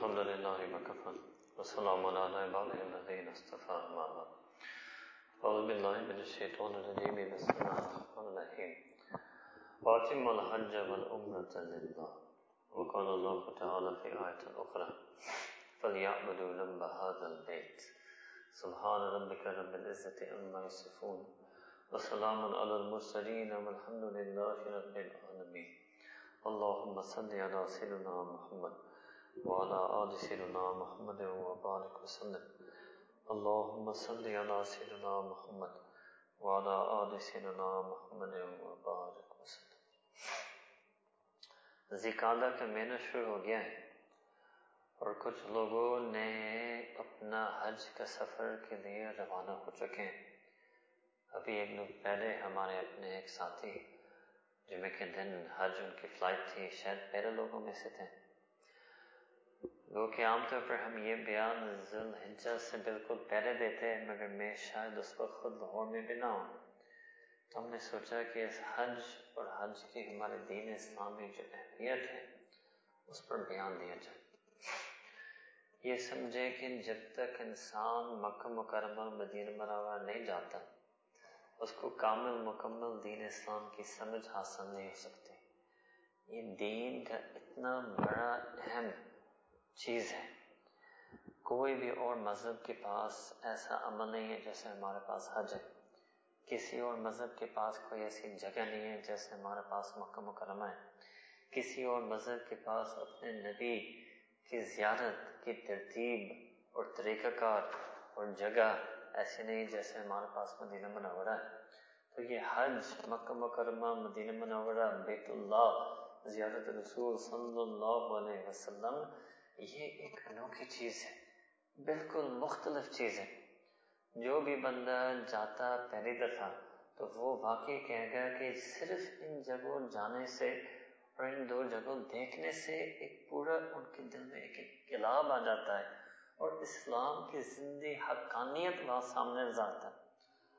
الحمد لله وكفى وسلام على عباده الذين اصطفى ما بعد أعوذ بالله من الشيطان الرجيم بسم الله الرحمن الرحيم وأتم الحج والعمرة لله وقال الله تعالى في آية أخرى فليعبدوا رب هذا البيت سبحان ربك رب العزة عما يصفون وسلام على المرسلين والحمد لله رب العالمين اللهم صل على سيدنا محمد وعلى آل سيدنا محمد وبارك وسلم۔ اللهم صل على سيدنا محمد وعلى آل سيدنا محمد وبارك وسلم۔ ذکادہ کا مہینہ شروع ہو گیا ہے اور کچھ لوگوں نے اپنا حج کا سفر کے لیے روانہ ہو چکے ہیں۔ ابھی ایک دن پہلے ہمارے اپنے ایک ساتھی جمعے کے دن حج ان کی فلائٹ تھی، شاید پہلے لوگوں میں سے تھے گو کہ عام طور پر ہم یہ بیان ذوالحجہ سے بالکل پہلے دیتے ہیں، مگر میں شاید اس وقت خود لاہور میں بھی نہ ہوں۔ تو ہم نے سوچا کہ اس حج اور حج کی ہمارے دین اسلامی جو اہمیت ہے، اس پر بیان دیا جائے۔ یہ سمجھے کہ جب تک انسان مکہ مکرمہ مدینہ مرابع نہیں جاتا، اس کو کامل مکمل دین اسلام کی سمجھ حاصل نہیں ہو سکتی۔ یہ دین کا اتنا بڑا اہم چیز ہے۔ کوئی بھی اور مذہب کے پاس ایسا عمل نہیں ہے جیسے ہمارے پاس حج ہے۔ کسی اور مذہب کے پاس کوئی ایسی جگہ نہیں ہے جیسے ہمارے پاس مکہ مکرمہ ہے۔ کسی اور مذہب کے پاس اپنے نبی کی زیارت کی ترتیب اور طریقہ کار اور جگہ ایسی نہیں جیسے ہمارے پاس مدینہ منورہ ہے۔ تو یہ حج مکہ مکرمہ، مدینہ منورہ، بیت اللہ، زیارت رسول صلی اللہ علیہ وسلم یہ ایک انوکھی چیز ہے، بالکل مختلف چیز ہے۔ جو بھی بندہ جاتا پہلی دفعہ تو وہ واقعی کہے گا کہ صرف ان جگہوں جانے سے اور ان دو جگہوں دیکھنے سے ایک پورا ان کے دل میں ایک انقلاب آ جاتا ہے اور اسلام کی زندگی حقانیت وہاں سامنے نظر آتا ہے۔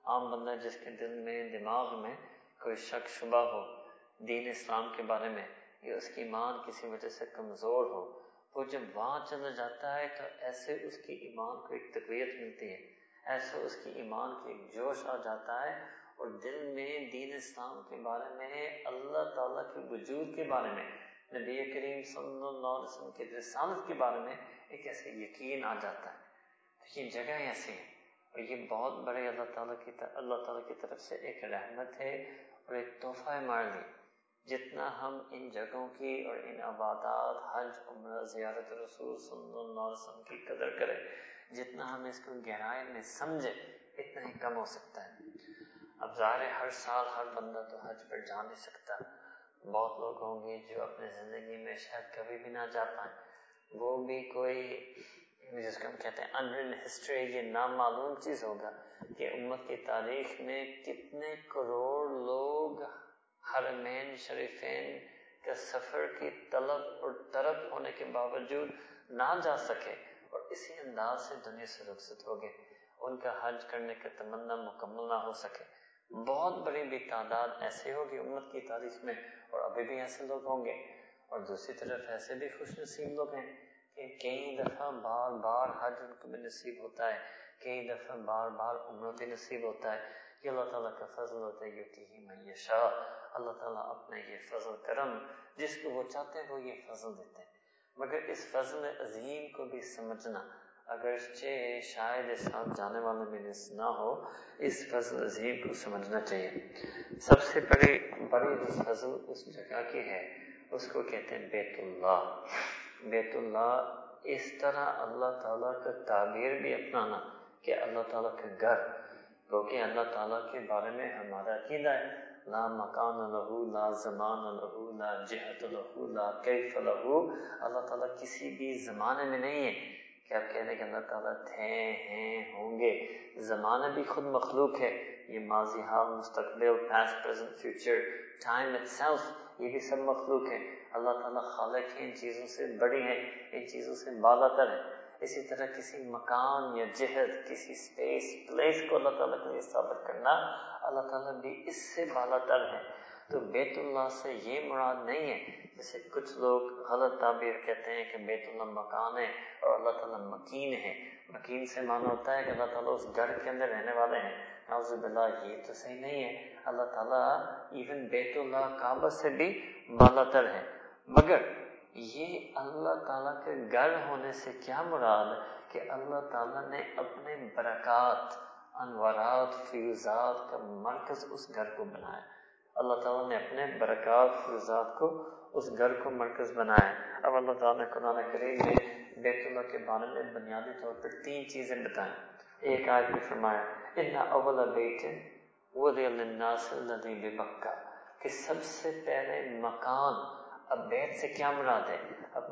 عام بندہ جس کے دل میں، دماغ میں کوئی شک شبہ ہو، دین اسلام کے بارے میں یا اس کی ایمان کسی وجہ سے کمزور ہو وہ جب وہاں چلا جاتا ہے تو ایسے اس کی ایمان کو ایک تقویت ملتی ہے۔ ایسے اس کی ایمان کی ایک جوش آ جاتا ہے اور دل میں دین اسلام کے بارے میں، اللہ تعالیٰ کے وجود کے بارے میں، نبی کریم صلی اللہ علیہ وسلم کے رسالت کے بارے میں ایک ایسے یقین آ جاتا ہے۔ تو یہ جگہ ایسی ہے اور یہ بہت بڑے اللہ تعالیٰ کی اللہ تعالیٰ کی طرف سے ایک رحمت ہے اور ایک تحفہ مار لی جتنا ہم ان جگہوں کی اور ان عبادات، حج، عمرہ، زیارت رسول صلی اللہ علیہ وسلم کی قدر کریں، جتنا ہم اس کو گہرائی میں سمجھے اتنا ہی کم ہو سکتا ہے۔ اب ظاہر ہر سال ہر بندہ تو حج پر جا نہیں سکتا۔ بہت لوگ ہوں گے جو اپنے زندگی میں شاید کبھی بھی نہ جا پائیں۔ وہ بھی کوئی، جس کو ہم کہتے ہیں انرن ہسٹری یہ نامعلوم چیز ہوگا کہ امت کی تاریخ میں کتنے کروڑ لوگ حرمین شریفین کا سفر کی طلب اور طرف ہونے کے باوجود نہ جا سکے اور اسی انداز سے دنیا سے رخصت ہو گئے۔ ان کا حج کرنے کا تمنا مکمل نہ ہو سکے۔ بہت بڑی بھی تعداد ایسے ہوگی امت کی تاریخ میں اور ابھی بھی ایسے لوگ ہوں گے۔ اور دوسری طرف ایسے بھی خوش نصیب لوگ ہیں کہ کئی دفعہ بار بار حج ان کو بھی نصیب ہوتا ہے، کئی دفعہ بار بار عمر بھی نصیب ہوتا ہے۔ یہ اللہ تعالیٰ کا فضل ہوتا ہے یوتی ہی میشا اللہ تعالیٰ اپنے یہ فضل کرم جس کو وہ چاہتے ہیں وہ یہ فضل دیتے ہیں۔ مگر اس فضل عظیم کو بھی سمجھنا، اگرچہ شاید اس ساتھ جانے والے میں نے نہ ہو، اس فضل عظیم کو سمجھنا چاہیے۔ سب سے بڑی بڑی جو فضل اس جگہ کی ہے، اس کو کہتے ہیں بیت اللہ۔ بیت اللہ اس طرح اللہ تعالیٰ کا تعبیر بھی اپنانا کہ اللہ تعالیٰ کا گھر کیونکہ اللہ تعالیٰ کے بارے میں ہمارا عقیدہ ہے، لا مکان لہو، لا زمان لہو، لا جہت لہو، لا کیف لہو۔ اللہ تعالیٰ کسی بھی زمانے میں نہیں ہے کہ آپ کہہ دیں کہ اللہ تعالیٰ تھے، ہیں، ہوں گے۔ زمانہ بھی خود مخلوق ہے۔ یہ ماضی، حال، مستقبل past present future time itself یہ بھی سب مخلوق ہے اللہ تعالیٰ خالق ہے ان چیزوں سے بڑی ہے ان چیزوں سے بالا تر ہے اسی طرح کسی مکان یا جہد، کسی اسپیس پلیس کو اللہ تعالیٰ کے لیے ثابت کرنا، اللہ تعالیٰ بھی اس سے بالا تر ہے تو بیت اللہ سے یہ مراد نہیں ہے۔ جیسے کچھ لوگ غلط تعبیر کہتے ہیں کہ بیت اللہ مکان ہے اور اللہ تعالیٰ مکین ہے۔ مکین سے مانا ہوتا ہے کہ اللہ تعالیٰ اس گھر کے اندر رہنے والے ہیں۔ نعوذ باللہ، یہ تو صحیح نہیں ہے۔ اللہ تعالیٰ ایون بیت اللہ کعبہ سے بھی بالا تر ہے مگر یہ اللہ تعالیٰ کے گھر ہونے سے کیا مراد کہ اللہ تعالیٰ نے اپنے برکات، انوارات فیوزات کا مرکز اس گھر کو بنایا۔ اللہ تعالیٰ نے اپنے برکات فیوزات کو اس گھر کو مرکز بنایا۔ اب اللہ تعالیٰ نے قرآن کریم میں بیت اللہ کے بارے میں بنیادی طور پر تین چیزیں بتائیں۔ ایک آج بھی فرمایا، ان اول بیٹ وضع للناس الذي بمکہ کہ سب سے پہلے مکان اب بیت سے کیا مراد ہے؟ اب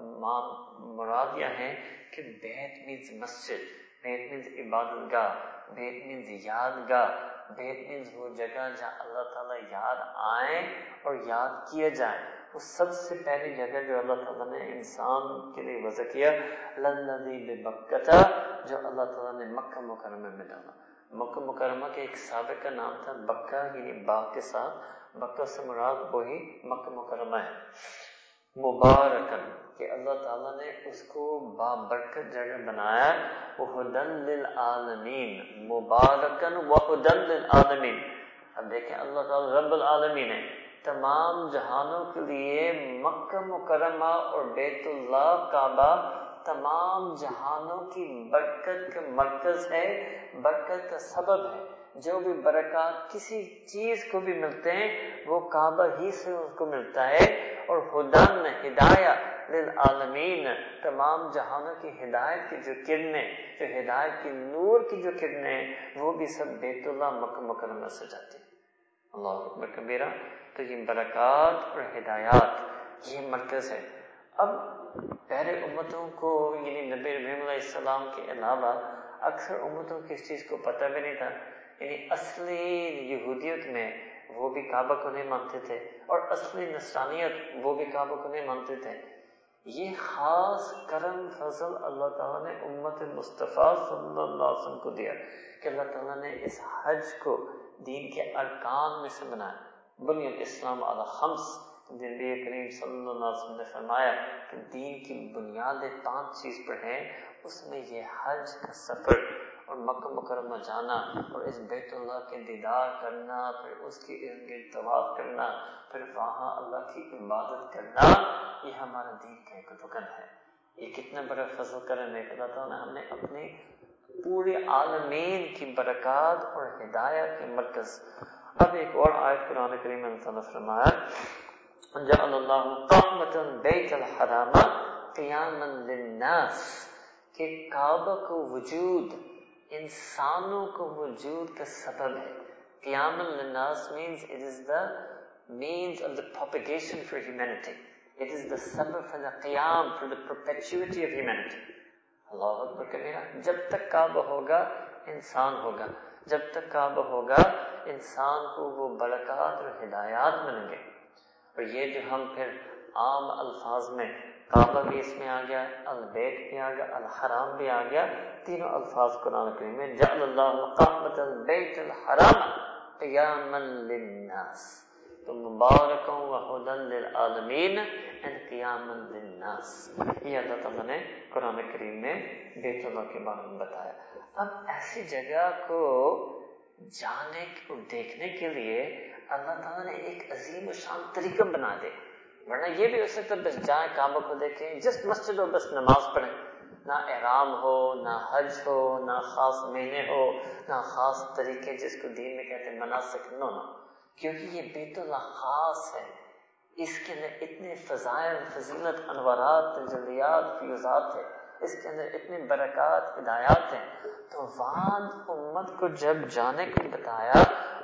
مراد یہ ہے کہ بیت مینز مسجد، بیت مینز عبادت گاہ بیت مینز یادگاہ، بیت مینز وہ جگہ جہاں اللہ تعالیٰ یاد آئے اور یاد کیے جائے وہ سب سے پہلی جگہ جو اللہ تعالیٰ نے انسان کے لیے وضع کیا للذی بکتا جو اللہ تعالیٰ نے مکہ مکرمہ میں ڈالا۔ مکہ مکرمہ کے ایک سابق کا نام تھا بکہ یعنی باغ کے ساتھ۔ بکہ سے مراد وہی مکہ مکرمہ ہے۔ مبارکن کہ اللہ تعالیٰ نے اس کو بابرکت جگہ بنایا وہدن للعالمین مبارکن وہدن للعالمین۔ اب دیکھیں اللہ تعالیٰ رب العالمین ہے تمام جہانوں کے لیے مکہ مکرمہ اور بیت اللہ کعبہ تمام جہانوں کی برکت کا مرکز ہے، برکت کا سبب ہے۔ جو بھی برکات کسی چیز کو بھی ملتے ہیں، وہ کعبہ ہی سے اس کو ملتا ہے۔ اور ہدن ہدایت للعالمین، تمام جہانوں کی ہدایت کی جو کرنیں، جو ہدایت کی نور کی جو کرنیں، وہ بھی سب بیت اللہ مکہ مکرمہ سے جاتی اللہ اکبر کبیرہ، تو یہ برکات اور ہدایات، یہ مرکز ہے۔ اب پہلے امتوں کو یعنی نبی رحم علیہ السلام کے علاوہ، اکثر امتوں کی اس چیز کو پتہ بھی نہیں تھا۔ یعنی اصلی یہودیت میں وہ بھی کعبہ کو نہیں مانتے تھے اور اصلی نسرانیت وہ بھی کعبہ کو نہیں مانتے تھے۔ یہ خاص کرم فضل اللہ تعالیٰ نے امت مصطفیٰ صلی اللہ علیہ وسلم کو دیا کہ اللہ تعالیٰ نے اس حج کو دین کے ارکان میں سے بنایا۔ بنی الاسلام علی خمس۔ نبی کریم صلی اللہ علیہ وسلم نے فرمایا کہ دین کی بنیادیں پانچ چیز پر ہیں۔ اس میں یہ حج کا سفر اور مکہ مکرمہ جانا اور اس بیت اللہ کے دیدار کرنا، پھر اس کی ارد گرد طواف کرنا، پھر وہاں اللہ کی عبادت کرنا، یہ ہمارا دین کا ایک رکن ہے۔ یہ کتنا بڑا فضل کرم ہے اللہ تعالیٰ نے ہم نے اپنی پورے عالمین کی برکات اور ہدایت کے مرکز۔ اب ایک اور آیت قرآن کریم میں اللہ فرمایا، جعل اللہ قامتا بیت الحرام قیاما للناس، کہ کعبہ کو وجود انسانوں کو وجود کا سبب ہے۔ قیاما للناس means it is the means of the propagation for humanity. It is the sabab for the qiyam for the perpetuity of humanity. اللہ اکبر کبیرہ جب تک کعبہ ہوگا، انسان ہوگا۔ جب تک کعبہ ہوگا، انسان کو وہ برکات اور ہدایات ملیں گے۔ اور یہ جو ہم پھر عام الفاظ میں کعبہ بھی اس میں آ گیا، البیت بھی آ گیا، الحرام بھی آ گیا، تینوں الفاظ قرآن کریم میں جعل اللہ قامت البیت الحرام قیاما للناس۔ تو مبارکوں و حدن للعالمین ان قیاما للناس۔ یہ اللہ تعالیٰ نے قرآن کریم میں بیت اللہ کے بارے میں بتایا۔ اب ایسی جگہ کو جانے اور دیکھنے کے لیے اللہ تعالیٰ نے ایک عظیم و شان طریقہ بنا دے ورنہ یہ بھی ہو سکتا ہے بس جائیں کعبہ کو دیکھیں، جس مسجد ہو، بس نماز پڑھیں۔ نہ احرام ہو، نہ حج ہو، نہ خاص مہینے ہو، نہ خاص طریقے جس کو دین میں کہتے ہیں مناسک نو نہ کیونکہ یہ بیت اللہ خاص ہے۔ اس کے اندر اتنے فضائل، فضیلت، انوارات، تجلیات، فیوزات ہے اس کے اندر اتنے برکات، ہدایات ہیں۔ تو وہاں امت کو جب جانے کو بتایا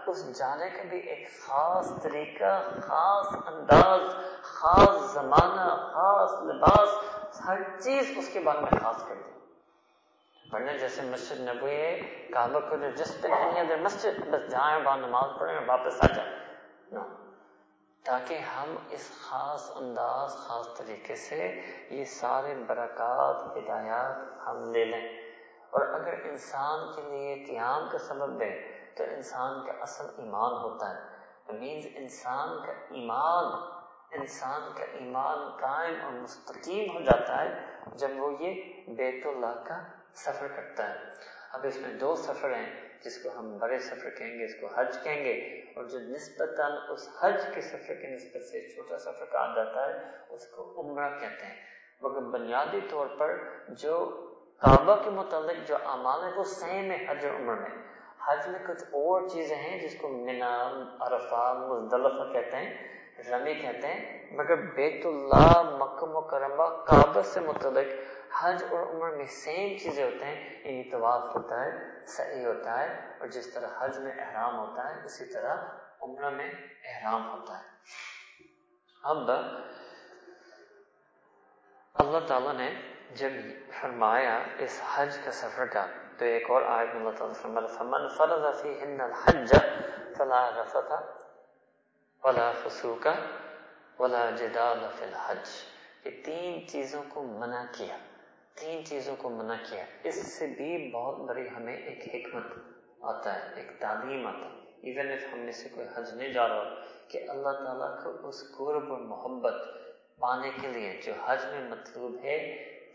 اس جانے کا بھی ایک خاص طریقہ، خاص انداز، خاص زمانہ، خاص لباس، ہر چیز اس کے بارے میں خاص کر دی۔ ورنہ جیسے مسجد نبوی ہے کعبہ کو جس پہ مسجد، بس جائیں وہاں نماز پڑھیں اور واپس آ جائیں۔ no. تاکہ ہم اس خاص انداز، خاص طریقے سے یہ سارے برکات، ہدایات ہم لے لیں۔ اور اگر انسان کے لیے قیام کا سبب دے تو انسان کا اصل ایمان ہوتا ہے۔ مینز انسان کا ایمان، انسان کا ایمان قائم اور مستقیم ہو جاتا ہے جب وہ یہ بیت اللہ کا سفر کرتا ہے۔ اب اس میں دو سفر ہیں، جس کو ہم بڑے سفر کہیں گے، اس کو حج کہیں گے۔ اور جو نسبتاً اس حج کے سفر کے نسبت سے چھوٹا سفر کہا جاتا ہے، اس کو عمرہ کہتے ہیں۔ مگر بنیادی طور پر جو کعبہ کے متعلق جو اعمال ہے وہ سیم ہے حج اور عمر میں۔ حج میں کچھ اور چیزیں ہیں جس کو منا عرفہ، مزدلفہ کہتے ہیں، رمی کہتے ہیں، مگر بیت اللہ، مکہ مکرمہ، کعبہ سے متعلق حج اور عمر میں سیم چیزیں ہوتے ہیں یعنی طواف ہوتا ہے صحیح ہوتا ہے، اور جس طرح حج میں احرام ہوتا ہے، اسی طرح عمرہ میں احرام ہوتا ہے۔ اب اللہ تعالیٰ نے جب فرمایا اس حج کا سفر کا تو ایک اور آیت میں اللہ تعالیٰ فرمایا فمن فرض فیہن الحج فلا رفت ولا فسوق ولا جدال فی الحج۔ یہ تین چیزوں کو منع کیا، تین چیزوں کو منع کیا۔ اس سے بھی بہت بڑی ہمیں ایک حکمت آتا ہے، ایک تعلیم آتا ہے۔ ایون اف ہم میں سے کوئی حج نہیں جا رہا کہ اللہ تعالیٰ کو اس قرب اور محبت پانے کے لیے جو حج میں مطلوب ہے،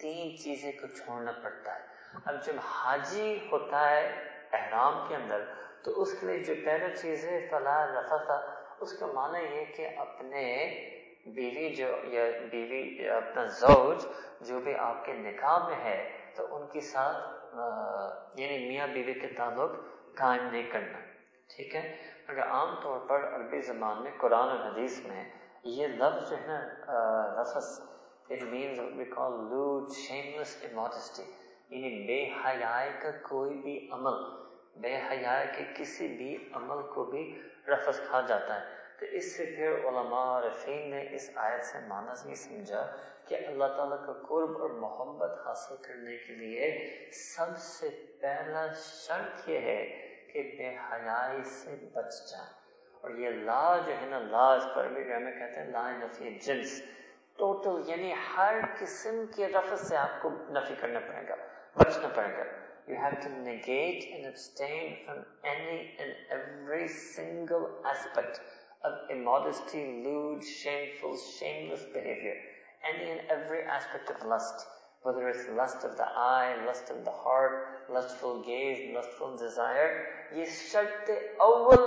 تین چیزیں کو چھوڑنا پڑتا ہے۔ اب جب حاجی ہوتا ہے احرام کے اندر، تو اس کے لیے جو پہلا چیز ہے فلاح رفا اس کا معنی یہ کہ اپنے بیوی جو، یا بیوی، یا اپنا زوج جو بھی آپ کے نکاح میں ہے، تو ان کے ساتھ یعنی میاں بیوی کے تعلق قائم نہیں کرنا۔ ٹھیک ہے؟ مگر عام طور پر عربی زبان میں، قرآن اور حدیث میں یہ لفظ جو ہے نا refers it means we call lewd shameless immodesty یعنی بے حیائی کا کوئی بھی عمل بے حیائی کے کسی بھی عمل کو بھی رفس کھا جاتا ہے۔ تو اس سے پھر علماء رفین نے اس آیت سے مانس نہیں سمجھا کہ اللہ تعالیٰ کا قرب اور محبت حاصل کرنے کے لیے سب سے پہلا شرط یہ ہے کہ بے حیائی سے بچ جائیں۔ اور یہ لا جو ہے نا، لا اس پر بھی میں کہتے ہیں لا نفی جنس۔ ٹوٹل یعنی ہر قسم کے رفت سے آپ کو نفی کرنا پڑے گا۔ Vajna You have to negate and abstain from any and every single aspect of immodesty, lewd, shameful, shameless behavior. Any and every aspect of lust, whether it's lust of the eye, lust of the heart, lustful gaze, lustful desire, ye sharte awal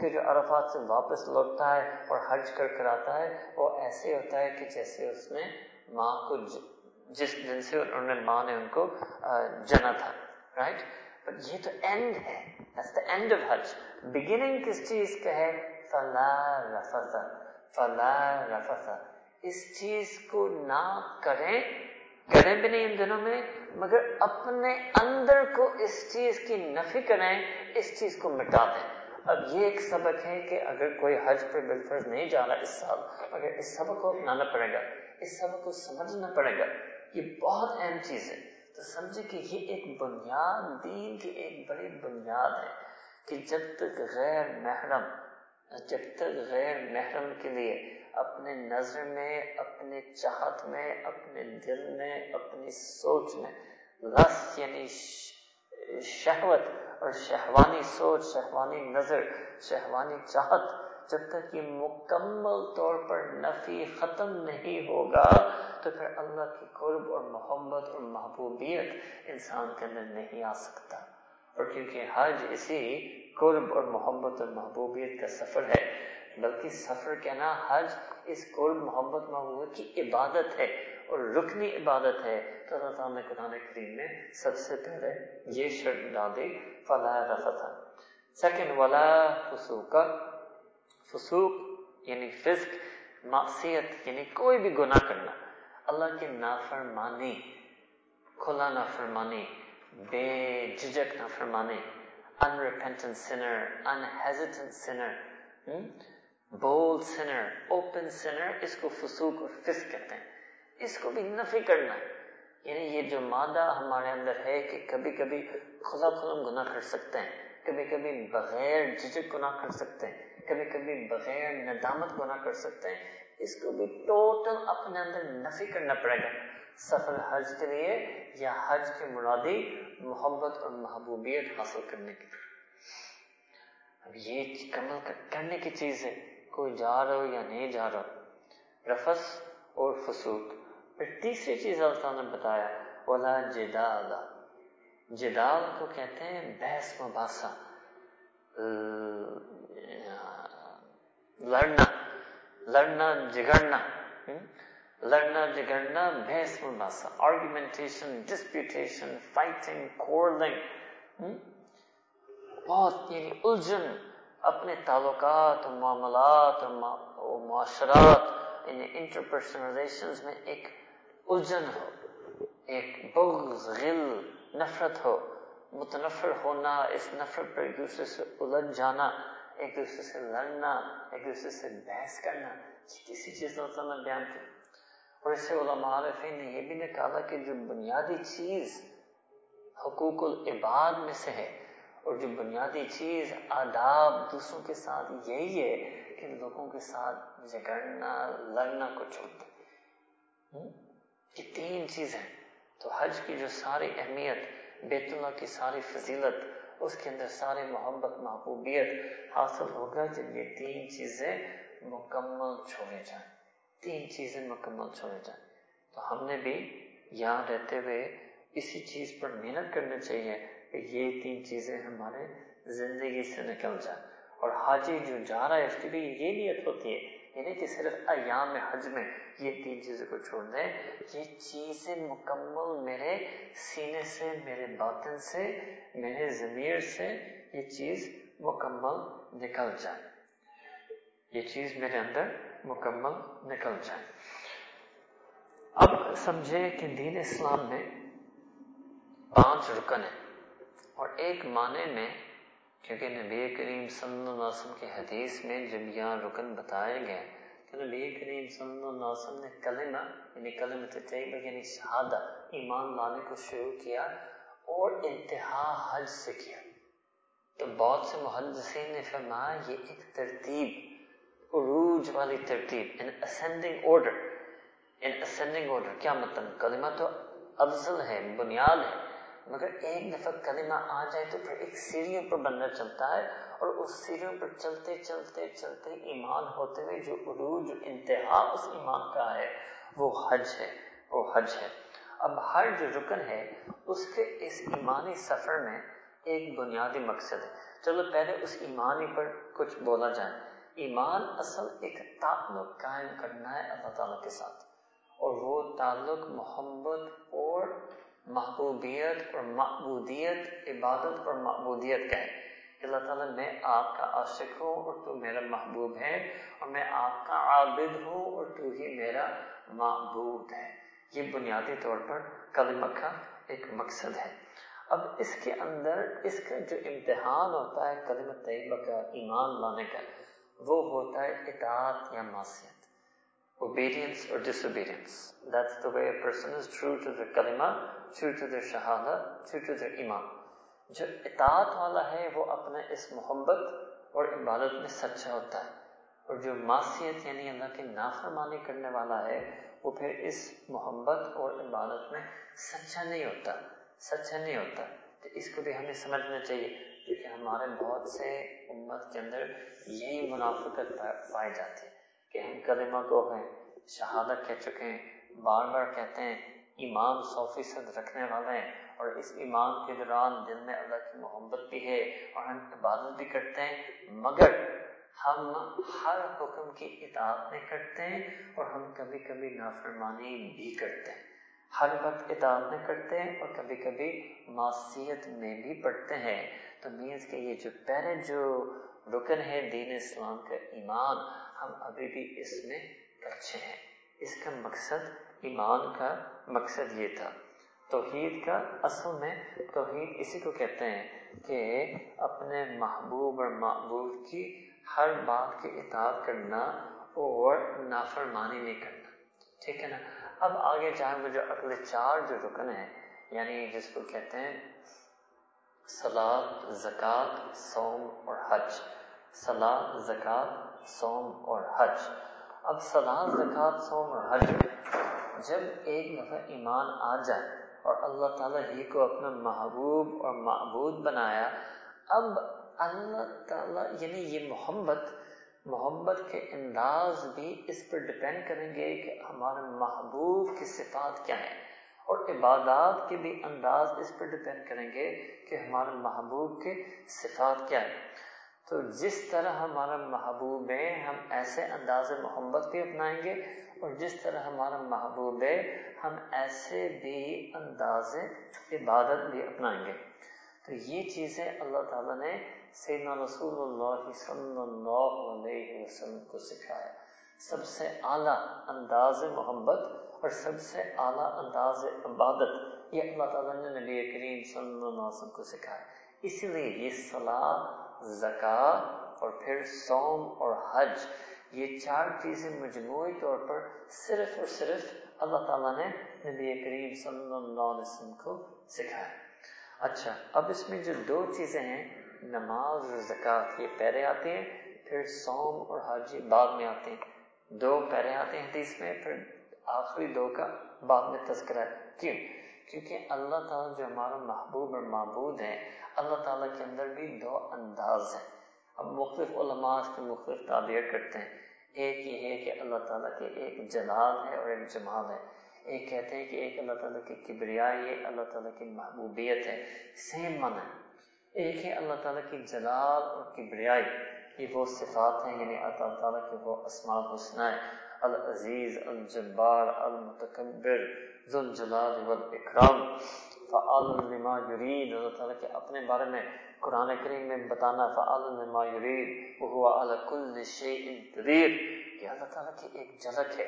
کہ جو عرفات سے واپس لوٹتا ہے اور حج کر کر آتا ہے، وہ ایسے ہوتا ہے کہ جیسے اس نے ماں کو جس دن سے انہوں نے، ماں نے ان کو جنا تھا رائٹ بٹ یہ تو اینڈ ہے، that's the end of Hajj. Beginning کس چیز کا ہے؟ فلا رفث فلا رفث. اس چیز کو نہ کریں کریں بھی نہیں ان دنوں میں، مگر اپنے اندر کو اس چیز کی نفی کریں، اس چیز کو مٹا دیں. اب یہ ایک سبق ہے کہ اگر کوئی حج پر بالفرض نہیں جا رہا اس سال مگر اس سبق کو اپنانا پڑے گا، اس سبق کو سمجھنا پڑے گا، یہ بہت اہم چیز ہے۔ تو سمجھے کہ یہ ایک بنیاد، دین کی ایک بڑی بنیاد ہے کہ جب تک غیر محرم، جب تک غیر محرم کے لیے اپنے نظر میں، اپنے چاہت میں، اپنے دل میں، اپنی سوچ میں لس یعنی شہوت اور شہوانی سوچ، شہوانی نظر، شہوانی چاہت جب تک یہ مکمل طور پر نفی ختم نہیں ہوگا تو پھر اللہ کی قرب اور محبت اور محبوبیت انسان کے اندر نہیں آ سکتا۔ اور کیونکہ حج اسی قرب اور محبت اور محبوبیت کا سفر ہے، بلکہ سفر کہنا حج اس قرب، محبت، محبوبیت کی عبادت ہے۔ اور رکنی عبادت ہے تو اللہ تعالیٰ نے قرآن کریم میں سب سے پہلے یہ شرط ڈال دی فلاح رفت سیکنڈ ولا فسوق۔ فسوق یعنی فسق معصیت یعنی کوئی بھی گناہ کرنا۔ اللہ کی نافرمانی کھلا نافرمانی بے جھجک نافرمانی unrepentant sinner, unhesitant sinner, hmm? bold sinner, open sinner, اس کو فسوق اور فسق کہتے ہیں۔ اس کو بھی نفی کرنا ہے۔ یعنی یہ جو مادہ ہمارے اندر ہے کہ کبھی کبھی خلا خلم گناہ کر سکتے ہیں، کبھی کبھی بغیر جھجک گناہ کر سکتے ہیں، کبھی کبھی بغیر ندامت گناہ کر سکتے ہیں۔ اس کو بھی ٹوٹل اپنے اندر نفی کرنا پڑے گا۔ سفر حج کے لیے یا حج کے مرادی محبت اور محبوبیت حاصل کرنے کے لیے اب یہ کمل کرنے کی چیز ہے۔ کوئی جا رہا ہو یا نہیں جا رہا، رفس اور فسوق۔ پھر تیسری چیز اللہ تعالیٰ نے بتایا اولا جدال۔ جدال کو کہتے ہیں بحث مباحثہ۔ لڑنا لڑنا جگڑنا لڑنا جگڑنا بحث مباحثہ۔ آرگومنٹیشن ڈسپیوٹیشن فائٹنگ کورلنگ بہت یعنی الجھن۔ اپنے تعلقات اور معاملات اور معاشرات یعنی انٹرپرسنل ریلیشنز میں ایک الجھن ہو، ایک بغض، غل، نفرت ہو، متنفر ہونا، اس نفرت پر ایک دوسرے سے الجھ جانا، ایک دوسرے سے لڑنا، ایک دوسرے سے بحث کرنا کسی چیز اللہ مطلب تعالیٰ بیان کی اور اسے علماء عارفین نے یہ بھی نکالا کہ جو بنیادی چیز حقوق العباد میں سے ہے اور جو بنیادی چیز آداب دوسروں کے ساتھ یہی ہے کہ لوگوں کے ساتھ جگڑنا لڑنا کو چھوڑ دیں یہ تین چیزیں تو حج کی جو ساری اہمیت، بیت اللہ کی ساری فضیلت، اس کے اندر ساری محبت، محبوبیت حاصل ہوگا جب یہ تین چیزیں مکمل چھوڑے جائیں۔ تین چیزیں مکمل چھوڑے جائیں۔ تو ہم نے بھی یہاں رہتے ہوئے اسی چیز پر محنت کرنا چاہیے کہ یہ تین چیزیں ہمارے زندگی سے نکل جائیں۔ اور حاجی جو جا رہا ہے، اس کی بھی یہ نیت ہوتی ہے یعنی کہ صرف ایام حج میں یہ تین چیزوں کو چھوڑ دیں، یہ چیزیں مکمل میرے سینے سے، میرے باطن سے، میرے ضمیر سے یہ چیز مکمل نکل جائے۔ یہ چیز میرے اندر مکمل نکل جائے۔ اب سمجھے کہ دین اسلام میں پانچ رکن ہیں اور ایک معنی میں کیونکہ نبی کریم صلی اللہ علیہ وسلم کی حدیث میں جب یہاں رکن بتائے گئے تو نبی کریم صلی اللہ علیہ وسلم نے کلمہ یعنی کلمہ طیبہ یعنی شہادہ، ایمان لانے کو شروع کیا اور انتہا حج سے کیا۔ تو بہت سے محدثین نے فرمایا، یہ ایک ترتیب، عروج والی ترتیب in ascending order in ascending order کیا مطلب؟ کلمہ تو افضل ہے، بنیاد ہے۔ مگر ایک دفعہ کلمہ آ جائے تو پھر ایک سیڑھیوں پر بندہ چلتا ہے اور اس سیڑھیوں پر چلتے چلتے چلتے ایمان ہوتے ہوئے جو عروج انتہا اس ایمان کا ہے، وہ حج ہے، وہ حج ہے۔ اب ہر جو رکن ہے، اس کے اس ایمانی سفر میں ایک بنیادی مقصد ہے۔ چلو پہلے اس ایمانی پر کچھ بولا جائے۔ ایمان اصل ایک تعلق قائم کرنا ہے اللہ تعالیٰ کے ساتھ۔ اور وہ تعلق محبت اور محبوبیت اور معبودیت، عبادت اور معبودیت کا ہے اللہ تعالیٰ، میں آپ کا عاشق ہوں اور تو میرا محبوب ہے، اور میں آپ کا عابد ہوں اور تو ہی میرا معبود ہے۔ یہ بنیادی طور پر کلمہ کا ایک مقصد ہے۔ اب اس کے اندر اس کا جو امتحان ہوتا ہے کلمہ طیبہ کا ایمان لانے کا، وہ ہوتا ہے اطاعت یا معصیت۔ Obedience or disobedience. That's the way a person is true to their kalima, true to their shahada, true to their iman. جو اطاعت والا ہے وہ اپنے اس محبت اور عبادت میں سچا ہوتا ہے اور جو معصیت یعنی اللہ کی نافرمانی کرنے والا ہے وہ پھر اس محبت اور عبادت میں سچا نہیں ہوتا سچا نہیں ہوتا تو اس کو بھی ہمیں سمجھنا چاہیے کیونکہ ہمارے بہت سے امت کے اندر یہی منافقت پائی جاتی ہے کہ ہم کلمہ کو ہیں شہادت کہہ چکے ہیں بار بار کہتے ہیں، ایمان سو فیصد رکھنے والے ہیں۔ اور اس ایمان کے دوران دل میں اللہ کی محبت بھی ہے اور ہم عبادت بھی کرتے ہیں، مگر ہم ہر حکم کی اطاعت میں کرتے ہیں اور ہم کبھی کبھی نافرمانی بھی کرتے ہیں۔ ہر وقت اطاعت میں کرتے ہیں اور کبھی کبھی معصیت میں بھی پڑھتے ہیں۔ تو میز کے یہ جو پہلے جو رکن ہے دین اسلام کا ایمان ہم ابھی بھی اس میں کچے ہیں۔ اس کا مقصد ایمان کا مقصد یہ تھا۔ توحید کا اصل میں توحید اسی کو کہتے ہیں کہ اپنے محبوب اور معبود کی ہر بات کی اطاعت کرنا اور نافرمانی نہیں کرنا۔ ٹھیک ہے نا؟ اب آگے جائیں گے جو اگلے چار جو رکن ہیں یعنی جس کو کہتے ہیں سلاد زکوٰۃ سوم اور حج۔ سلاد زکوٰۃ سوم اور حج۔ اب سلاد زکات سوم اور حج جب ایک دفعہ ایمان آ جائے اور اللہ تعالیٰ ہی کو اپنا محبوب اور معبود بنایا، اب اللہ تعالیٰ یعنی یہ محبت محبت کے انداز بھی اس پر ڈپینڈ کریں گے کہ ہمارے محبوب کی صفات کیا ہیں۔ اور عبادات کے بھی انداز اس پر ڈپینڈ کریں گے کہ ہمارے محبوب کے صفات کیا ہیں۔ تو جس طرح ہمارا محبوب ہے، ہم ایسے انداز محبت بھی اپنائیں گے اور جس طرح ہمارا محبوب ہے، ہم ایسے بھی انداز عبادت بھی اپنائیں گے۔ تو یہ چیزیں اللہ تعالیٰ نے سیدنا رسول اللہ صلی اللہ علیہ وسلم کو سکھایا۔ سب سے اعلیٰ انداز محبت اور سب سے اعلیٰ انداز عبادت یہ اللہ تعالیٰ نے نبی کریم صلی اللہ علیہ وسلم کو سکھایا۔ اسی لیے یہ صلاح زکوٰۃ اور پھر سوم اور حج، یہ چار چیزیں مجموعی طور پر صرف اور صرف اللہ تعالیٰ نے نبی کریم صلی اللہ علیہ وسلم کو سکھایا۔ اچھا اب اس میں جو دو چیزیں ہیں، نماز اور زکوٰۃ، یہ پہرے آتے ہیں، پھر سوم اور حج یہ بعد میں آتے ہیں۔ دو پہرے آتے ہیں حدیث میں، پھر آخری دو کا بعد میں تذکرہ۔ کیوں؟ کیونکہ اللہ تعالیٰ جو ہمارا محبوب اور معبود ہے، اللہ تعالیٰ کے اندر بھی دو انداز ہیں۔ اب مختلف علماء اس کی مختلف تعبیر کرتے ہیں۔ ایک یہ ہے کہ اللہ تعالیٰ کے ایک جلال ہے اور ایک جمال ہے۔ ایک کہتے ہیں کہ ایک اللہ تعالیٰ کی کبریائی ہے اللہ تعالیٰ کی محبوبیت ہے۔ سیم من ہے۔ ایک ہے اللہ تعالیٰ کی جلال اور کبریائی یہ وہ صفات ہیں یعنی اللہ تعالیٰ کے وہ اسماء حسنہ ہے العزیز، الجبار، المتکبر۔ ذو الجلال والاکرام فعال لما یرید اللہ تعالیٰ کے اپنے بارے میں قرآن کریم میں بتانا فعال لما یرید وہو علی کل شیء قدیر یہ اللہ تعالیٰ کی ایک جھلک ہے،